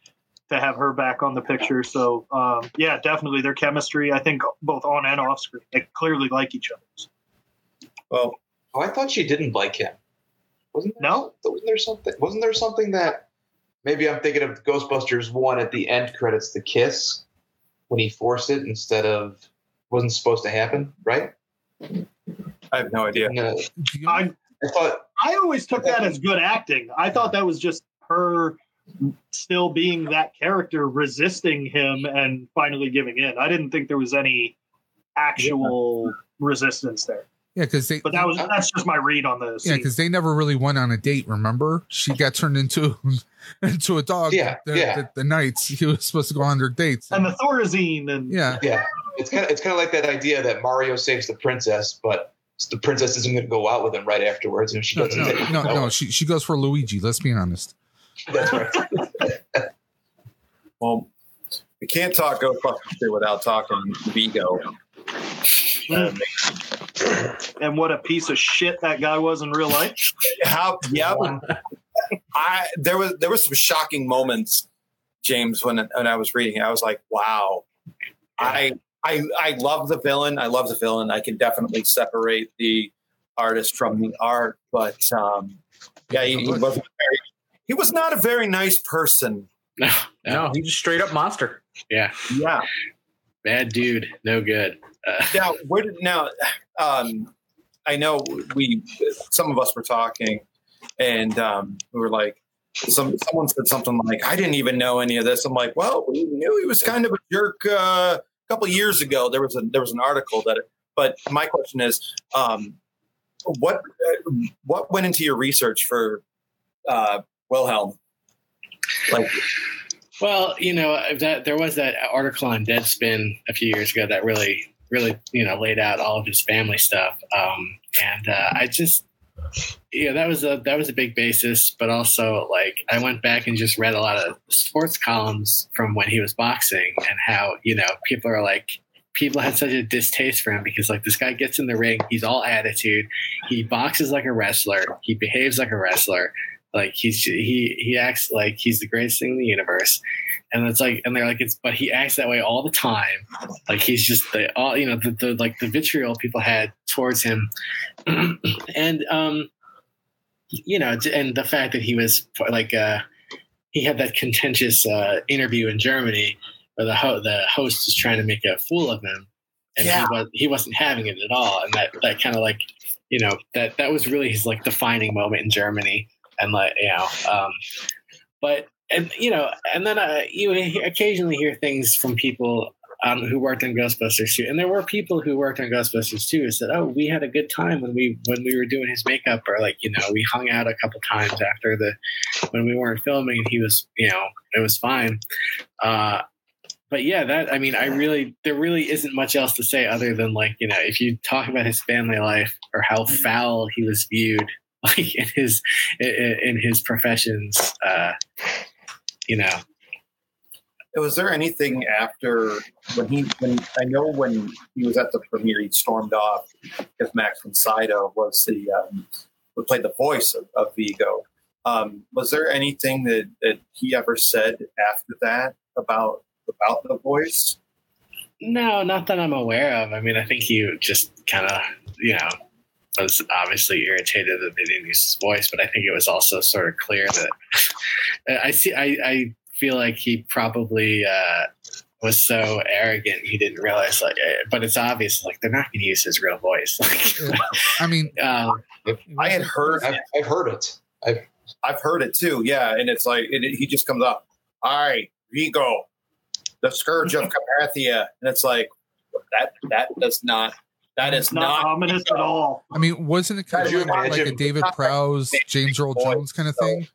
to have her back on the picture. So, um, yeah, definitely their chemistry. I think both on and off screen, they clearly like each other. Well, Oh, I thought she didn't like him. Wasn't there, No? Wasn't there something? Wasn't there something that maybe I'm thinking of Ghostbusters one at the end credits, the kiss when he forced it instead of wasn't supposed to happen, right? I have no idea. No, do I I thought I always took that as good acting. I thought that was just her still being that character, resisting him and finally giving in. I didn't think there was any actual resistance there. yeah, because they But that was that's just my read on the Yeah, because they never really went on a date. Remember, she got turned into into a dog. Yeah, the, yeah. The, the nights he was supposed to go on their dates. and the Thorazine and yeah, yeah, it's kind of it's kind of like that idea that Mario saves the princess, but the princess isn't going to go out with him right afterwards, and she no, doesn't. no, take no, no. She she goes for Luigi. Let's be honest. That's right. Well, we can't talk Ghostbusters 2 without talking Vigo. Um, and what a piece of shit that guy was in real life. how? Yeah, I there was there was some shocking moments, James, when when I was reading it. I was like, wow. I I I love the villain. I love the villain. I can definitely separate the artist from the art, but um, yeah, he, he wasn't very. He was not a very nice person. No, no, No, he's just straight up monster. yeah, Yeah. bad dude, no good. Uh, now where did now um i know we some of us were talking and um we were like some someone said something like i didn't even know any of this i'm like well we knew he was kind of a jerk uh, a couple years ago there was a there was an article that but my question is um what uh, what went into your research for uh wilhelm like Well, you know that there was that article on Deadspin a few years ago that really, really, you know, laid out all of his family stuff. Um, and uh, I just, know, that was a that was a big basis. But also, like, I went back and just read a lot of sports columns from when he was boxing and how you know people are like. People had such a distaste for him because, like, this guy gets in the ring, he's all attitude, he boxes like a wrestler, he behaves like a wrestler, like he's he he acts like he's the greatest thing in the universe and it's like and they're like it's but he acts that way all the time. Like he's just the all you know the, the like the vitriol people had towards him. And um you know and the fact that he was like uh he had that contentious uh interview in germany where the ho- the host was trying to make a fool of him. And Yeah. he was he wasn't having it at all. And that that kind of like you know that that was really his like defining moment in germany. And like you know um but and you know and then uh, you occasionally hear things from people um, who worked on ghostbusters too. And there were people who worked on ghostbusters too who said oh we had a good time when we when we were doing his makeup or like you know we hung out a couple times after the when we weren't filming and he was you know it was fine. Uh but yeah, that I mean, I really there really isn't much else to say other than like you know, if you talk about his family life or how foul he was viewed, like in his in his professions, uh, you know, Was there anything after when he when I know when he was at the premiere he stormed off because Max von Sydow was the um, who played the voice of, of Vigo. Um, was there anything that, that he ever said after that about about the voice? no, not that I'm aware of. I mean, I think he just kind of, you know, was obviously irritated that they didn't use his voice, but I think it was also sort of clear that I see. I, I feel like he probably uh, was so arrogant he didn't realize like. eh, But it's obvious like they're not going to use his real voice. Like, I mean, um, I had heard I've, I've heard it. I've I've heard it too. Yeah, and it's like it, he just comes up. All right, Vigo, the scourge of Carpathia, and it's like that. That does not. That is not, not. ominous at all. I mean, wasn't it kind of like, like a David Prowse, James Earl Jones kind of thing?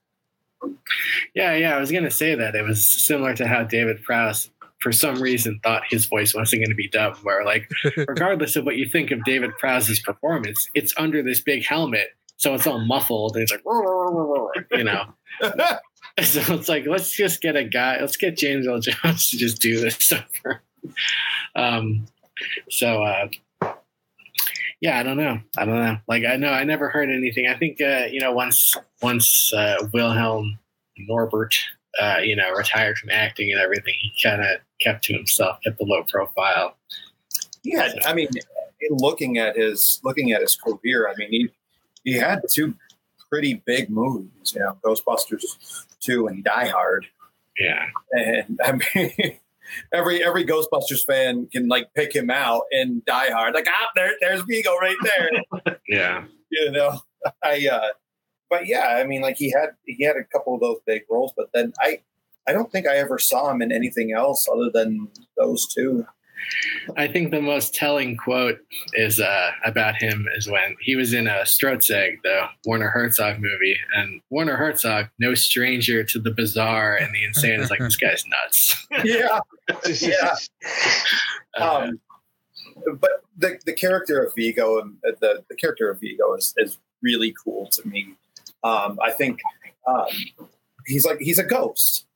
yeah, yeah, I was going to say that it was similar to how David Prowse. For some reason, thought his voice wasn't going to be dubbed. Where, like, regardless of what you think of David Prowse's performance, it's under this big helmet, so it's all muffled. And it's like, you know. So it's like, let's just get a guy, let's get James Earl Jones to just do this over. Um, so, uh, yeah, I don't know. I don't know. Like, I know I never heard anything. I think, uh, you know, once, once, uh, Wilhelm Norbert, uh, you know, retired from acting and everything, he kind of kept to himself, kept a low profile. Yeah, I mean, looking at his looking at his career, I mean, he he had two pretty big movies, you know, Ghostbusters two and Die Hard, Yeah. and I mean. Every every Ghostbusters fan can like pick him out in Die Hard, like ah, there, there's Vigo right there. Yeah. you know i uh but yeah i mean like he had he had a couple of those big roles but then i i don't think i ever saw him in anything else other than those two I think the most telling quote is uh, about him is when he was in a Stroszek, the Werner Herzog movie, and Werner Herzog, no stranger to the bizarre and the insane, is like this guy's nuts. yeah. Yeah. Uh, um but the the character of vigo and uh, the the character of vigo is is really cool to me. Um i think um he's like he's a ghost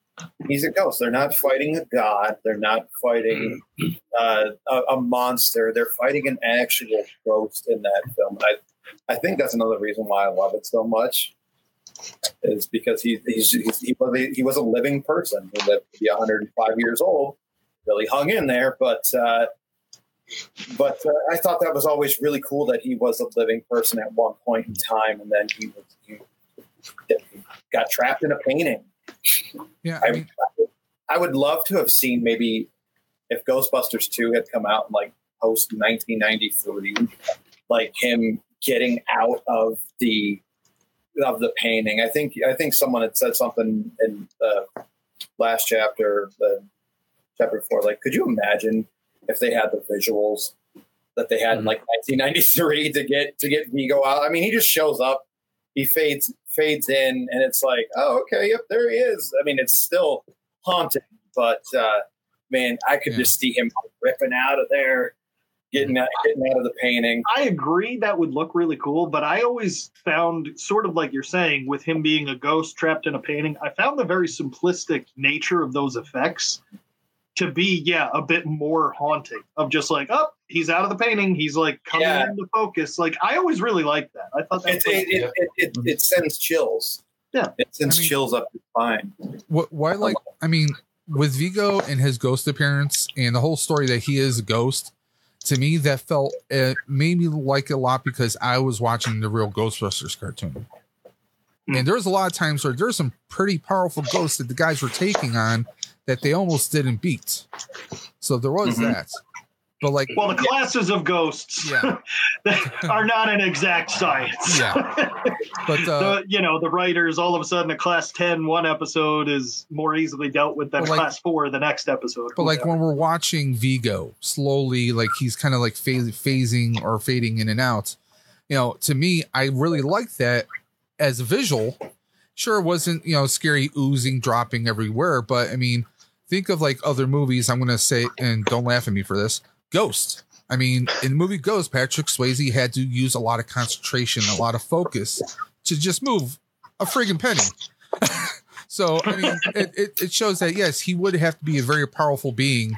he's a ghost they're not fighting a god they're not fighting uh, a, a monster. They're fighting an actual ghost in that film. I, I think that's another reason why I love it so much. Is because he he's, he's, he was a, he was a living person who lived to be 105 years old, really hung in there. But uh, but uh, I thought that was always really cool that he was a living person at one point in time, and then he was he got trapped in a painting. Yeah, I I, mean, I would love to have seen maybe if Ghostbusters 2 had come out in like post 1993, like him getting out of the of the painting. I think I think someone had said something in the last chapter, the chapter four. Like, could you imagine if they had the visuals that they had in mm-hmm. like 1993 to get to get Vigo out? I mean, he just shows up, he fades fades in, and it's like, oh, okay, yep, there he is. I mean, it's still haunting, but uh, man, I could Yeah. just see him ripping out of there, getting out, getting out of the painting. I agree that would look really cool, but I always found, sort of like you're saying, with him being a ghost trapped in a painting, I found the very simplistic nature of those effects to be, yeah, a bit more haunting. Of just like, oh, he's out of the painting, he's like coming Yeah. into focus. Like, I always really liked that. I thought that It, was it, it, it, it, it sends chills. Yeah. it sends I mean- chills up your spine. what why like I mean, with Vigo and his ghost appearance and the whole story that he is a ghost, to me that felt it made me like it a lot because I was watching the real Ghostbusters cartoon. And hmm. there was a lot of times where there's some pretty powerful ghosts that the guys were taking on that they almost didn't beat. So there was Mhm. that. But like well, the classes of ghosts Yeah. are not an exact science. Yeah. but uh the, you know, the writers, all of a sudden, a class 10 one episode is more easily dealt with than like- class four the next episode. But like when we're watching Vigo slowly, like he's kind of like phas- phasing or fading in and out. You know, to me, I really like that as a visual. Sure, it wasn't you know scary oozing dropping everywhere, but I mean, think of like other movies. I'm gonna say, and don't laugh at me for this. Ghost. I mean, in the movie Ghost, Patrick Swayze had to use a lot of concentration, a lot of focus to just move a friggin' penny. So I mean, it, it, it shows that yes, he would have to be a very powerful being,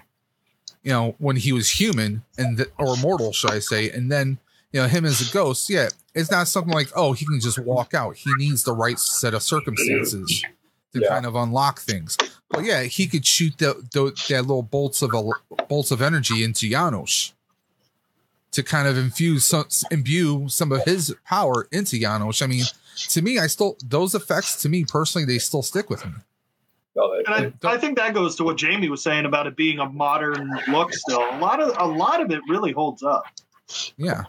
you know, when he was human and the, or mortal, should I say? And then you know him as a ghost. Yeah, it's not something like oh he can just walk out. He needs the right set of circumstances to Yeah. kind of unlock things. But yeah, he could shoot the, the that little bolts of a, bolts of energy into Janosz to kind of infuse some imbue some of his power into Janosz. I mean, to me, I still those effects to me personally they still stick with me. And I, I think that goes to what Jamie was saying about it being a modern look. Still, a lot of a lot of it really holds up. Yeah,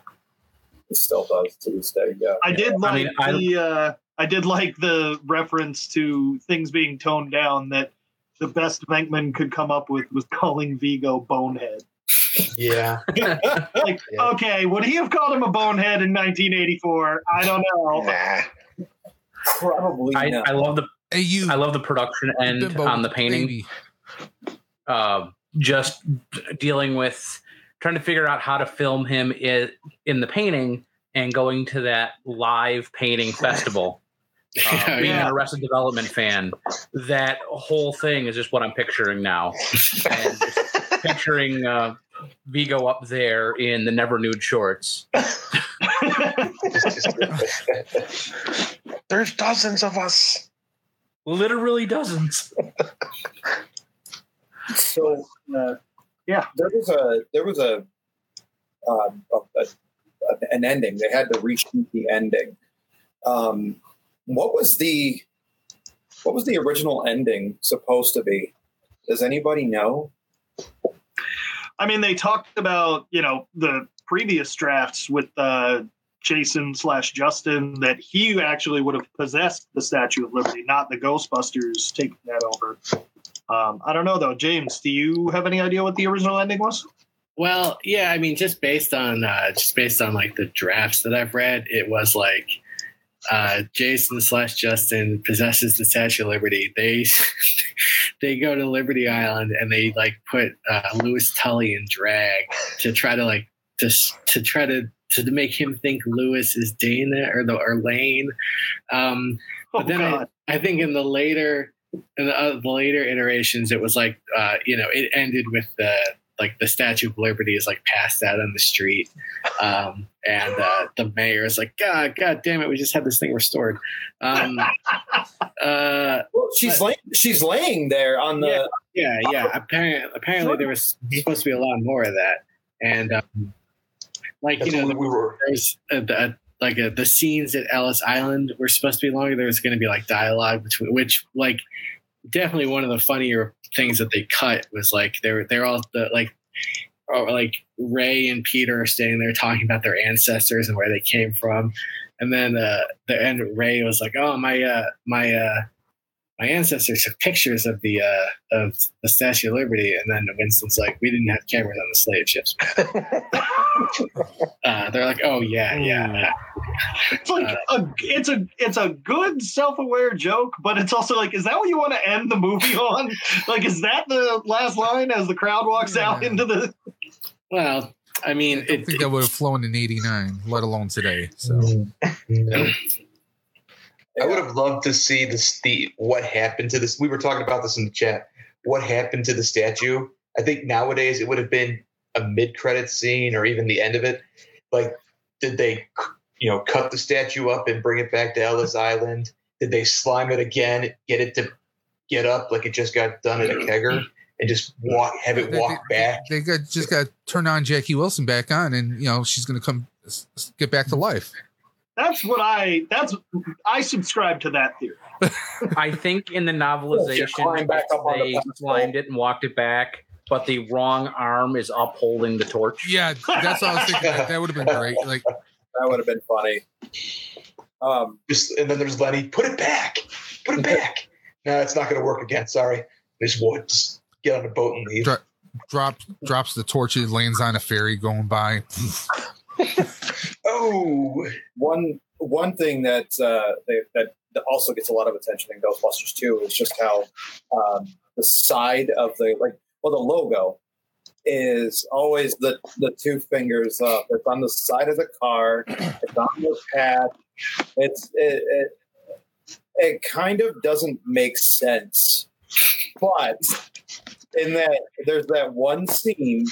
it still does to this day. Yeah. I did I like mean, I- the uh, I did like the reference to things being toned down. That the best Venkman could come up with was calling Vigo bonehead. Yeah. Like, Yeah. okay, would he have called him a bonehead in 1984? I don't know. Nah. Probably I. I love the hey you I love the production end bimbo on the painting. uh, just dealing with trying to figure out how to film him in, in the painting and going to that live painting festival. Uh, being yeah. an Arrested Development fan, that whole thing is just what I'm picturing now. And just picturing uh, Vigo up there in the never nude shorts. There's dozens of us. Literally dozens. So uh, Yeah. there was a there was a, um, a, a an ending. They had to reshoot the ending. Um, what was the what was the original ending supposed to be? Does anybody know? I mean, they talked about you know the previous drafts with uh, Jason slash Justin that he actually would have possessed the Statue of Liberty, not the Ghostbusters taking that over. Um, I don't know though, James. Do you have any idea what the original ending was? Well, yeah, I mean, just based on uh, just based on like the drafts that I've read, it was like uh, Jason slash Justin possesses the Statue of Liberty. They they go to Liberty Island and they like put uh, Louis Tully in drag to try to like just to try to to make him think Louis is Dana or the or Lane. Um, Oh but then I, I think in the later in the, uh, the later iterations, it was like uh, you know it ended with the like the Statue of Liberty is like passed out on the street, um, and uh, the mayor is like, God, God damn it, we just had this thing restored. Um, uh, Well, she's laying she's laying there on the. yeah, yeah. Apparently, apparently there was supposed to be a lot more of that, and um, like you know, what we were. there's uh, the, like uh, the scenes at Ellis Island were supposed to be longer. There was going to be like dialogue between, which like definitely one of the funnier things that they cut was like they're they're all the like or like Ray and Peter are standing there talking about their ancestors and where they came from, and then uh, the end Ray was like, "Oh my uh, my uh, my ancestors took pictures of the uh, of the Statue of Liberty," and then Winston's like, "We didn't have cameras on the slave ships." uh, they're like, "Oh yeah, yeah." It's like a it's a it's a good self-aware joke, but it's also like, is that what you want to end the movie on? Like, is that the last line as the crowd walks out into the? Well, I mean, I don't it, think that would have flown in '89, let alone today. So I would have loved to see this the what happened to this. We were talking about this in the chat. What happened to the statue? I think nowadays it would have been a mid-credit scene or even the end of it. Like, did they, you know, cut the statue up and bring it back to Ellis Island? Did they slime it again, get it to get up like it just got done at a kegger, and just walk, have it walk they, back? They, got just got to turn on Jackie Wilson back on, and you know she's going to come get back to life. That's what I. That's I subscribe to that theory. I think in the novelization, climb back up on the they pedestal. climbed it and walked it back, but the wrong arm is upholding the torch. Yeah, that's what I was thinking. That, that would have been great. Like, That would have been funny. Um, Just and then there's Lenny. Put it back. Put it back. No, it's not going to work again. Sorry. Just what? Just get on a boat and leave. Dro- drop drops the torch, it lands on a ferry going by. One one thing that uh, they, that also gets a lot of attention in Ghostbusters 2 is just how um, the side of the like well the logo is always the the two fingers up. It's on the side of the car. It's on the pad. It's it, it it kind of doesn't make sense. But in that there's that one scene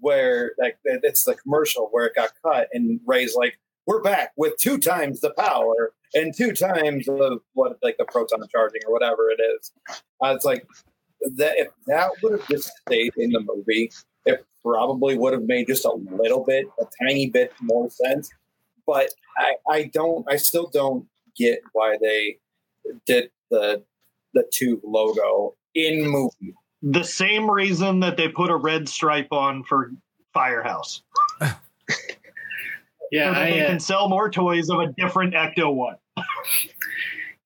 where like it's the commercial where it got cut and Ray's like, We're back with two times the power and two times of what like the proton charging or whatever it is. Uh, it's like that if that would have just stayed in the movie, it probably would have made just a little bit, a tiny bit more sense. But I, I don't I still don't get why they did the the tube logo in movie. The same reason that they put a red stripe on for Firehouse. Yeah, so I, they uh, can sell more toys of a different Ecto one.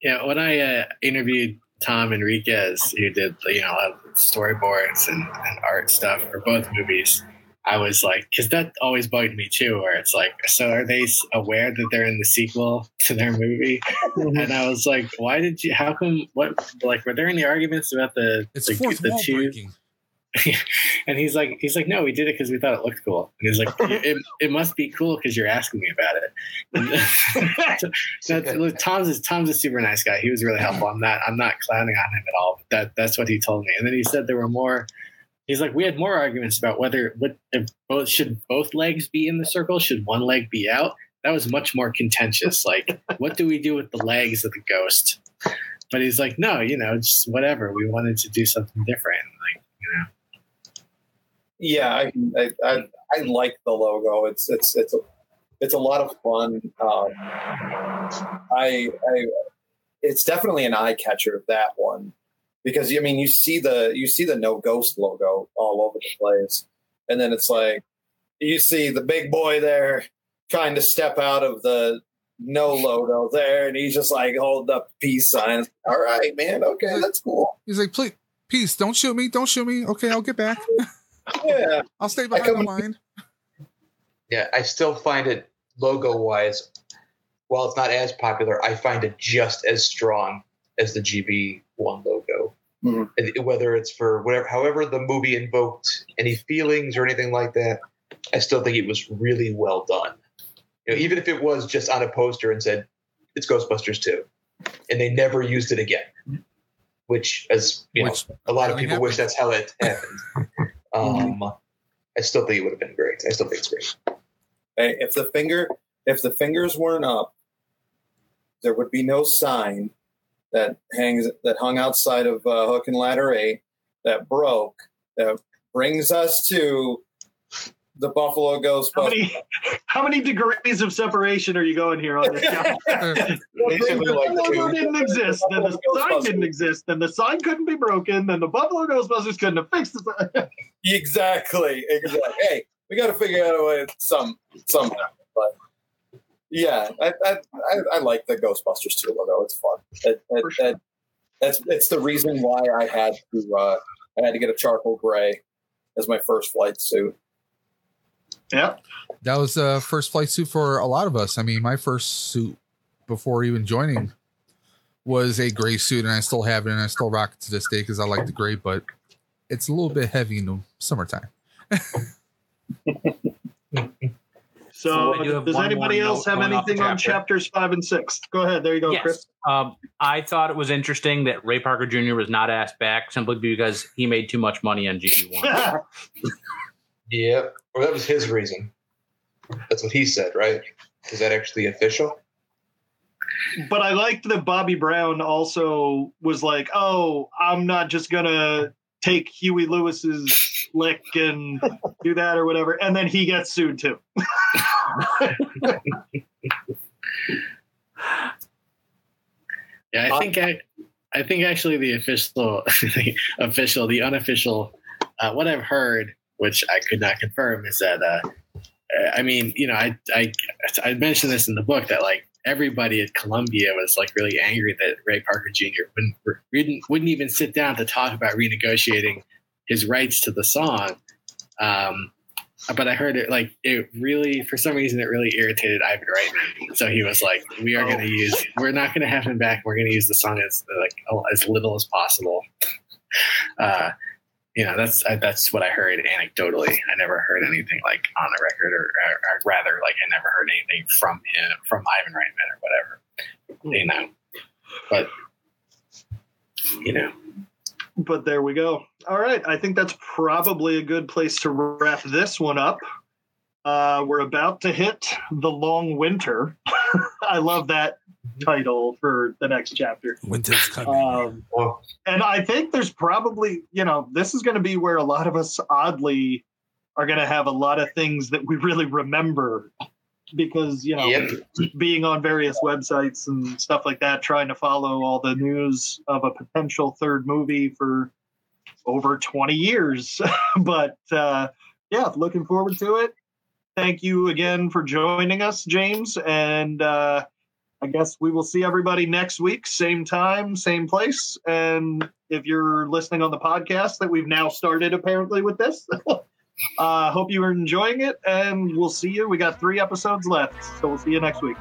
Yeah, when I uh, interviewed Tom Enriquez, who did you know a lot of storyboards and, and art stuff for both movies, I was like, because that always bugged me too. Where it's like, so are they aware that they're in the sequel to their movie? Mm-hmm. and I was like, why did you? How come? What like were there any arguments about the It's the, fourth the breaking. and he's like, he's like, no, we did it because we thought it looked cool. And he's like, it, it must be cool because you're asking me about it. Look, Tom's is Tom's a super nice guy. He was really helpful. I'm not I'm not clowning on him at all. But that that's what he told me. And then he said there were more. He's like, we had more arguments about whether what if both should both legs be in the circle, should one leg be out. That was much more contentious. Like, what do we do with the legs of the ghost? But he's like, no, you know, just whatever. We wanted to do something different. Like, you know. yeah, I, I, I, I like the logo. It's it's it's a it's a lot of fun. Um, I, I it's definitely an eye catcher that one because I mean you see the you see the no ghost logo all over the place, and then it's like you see the big boy there trying to step out of the no logo there, and he's just like holding up peace signs. All right, man. Okay, that's cool. He's like, please, peace, don't shoot me, don't shoot me. Okay, I'll get back. Yeah. I'll stay behind the line. Yeah, I still find it logo wise, while it's not as popular, I find it just as strong as the GB one logo. Mhm. Whether it's for whatever, however the movie invoked any feelings or anything like that, I still think it was really well done. You know, even if it was just on a poster and said it's Ghostbusters 2, and they never used it again, which, as you Which know, a lot of really people wish that's how it happened. Um, I still think it would have been great. I still think it's great. Hey, if the finger if the fingers weren't up, there would be no sign that hangs that hung outside of uh, hook and ladder eight that broke that brings us to the Buffalo How many how many degrees of separation are you going here on this? guy? Basically, the like logo two. didn't exist, then the sign didn't exist, then the sign couldn't be broken, then the Buffalo Ghostbusters couldn't have fixed the sign. Exactly, exactly. hey, we got to figure out a way some somehow. But yeah, I I, I, I like the Ghostbusters two logo. It's fun. It, it, sure. it- that's it's the reason why I had to uh, I had to get a charcoal gray as my first flight suit. yeah. That was the first flight suit for a lot of us. I mean, my first suit before even joining was a gray suit, and I still have it, and I still rock it to this day because I like the gray, but it's a little bit heavy in the summertime. So, So I do have does anybody else have going off the anything on chapters five and six? Go ahead. There you go, yes. Chris. Um, I thought it was interesting that Ray Parker Jr. was not asked back simply because he made too much money on GB1. Yep. Or that was his reason. That's what he said, right? Is that actually official? but I liked that Bobby Brown also was like, "Oh, I'm not just gonna take Huey Lewis's lick and do that or whatever," and then he gets sued too. Yeah, I think I, I think actually the official, the official, the unofficial, uh, what I've heard, which I could not confirm, is that uh, I mean, you know, I I I mentioned this in the book that like everybody at Columbia was like really angry that Ray Parker Jr. wouldn't wouldn't, wouldn't even sit down to talk about renegotiating his rights to the song. Um, but I heard it like it really, for some reason, it really irritated Ivan Reitman. So he was like, "We are going to use, we're not going to have him back. We're going to use the song as like as little as possible." Uh, you know, that's uh, that's what I heard anecdotally. I never heard anything like on the record, or, or, or rather, like I never heard anything from him, from Ivan Reitman, or whatever. You know, but you know, But there we go. All right. I think that's probably a good place to wrap this one up. Uh, we're about to hit the long winter. I love that title for the next chapter. Winter's coming. Um, and I think there's probably, you know, this is going to be where a lot of us oddly are going to have a lot of things that we really remember because, you know, yep. being on various websites and stuff like that, trying to follow all the news of a potential third movie for over 20 years. but uh, yeah, looking forward to it. Thank you again for joining us, James. And uh, I guess we will see everybody next week, same time, same place. And if you're listening on the podcast that we've now started apparently with this, uh, hope you are enjoying it. And we'll see you. We got three episodes left. So we'll see you next week.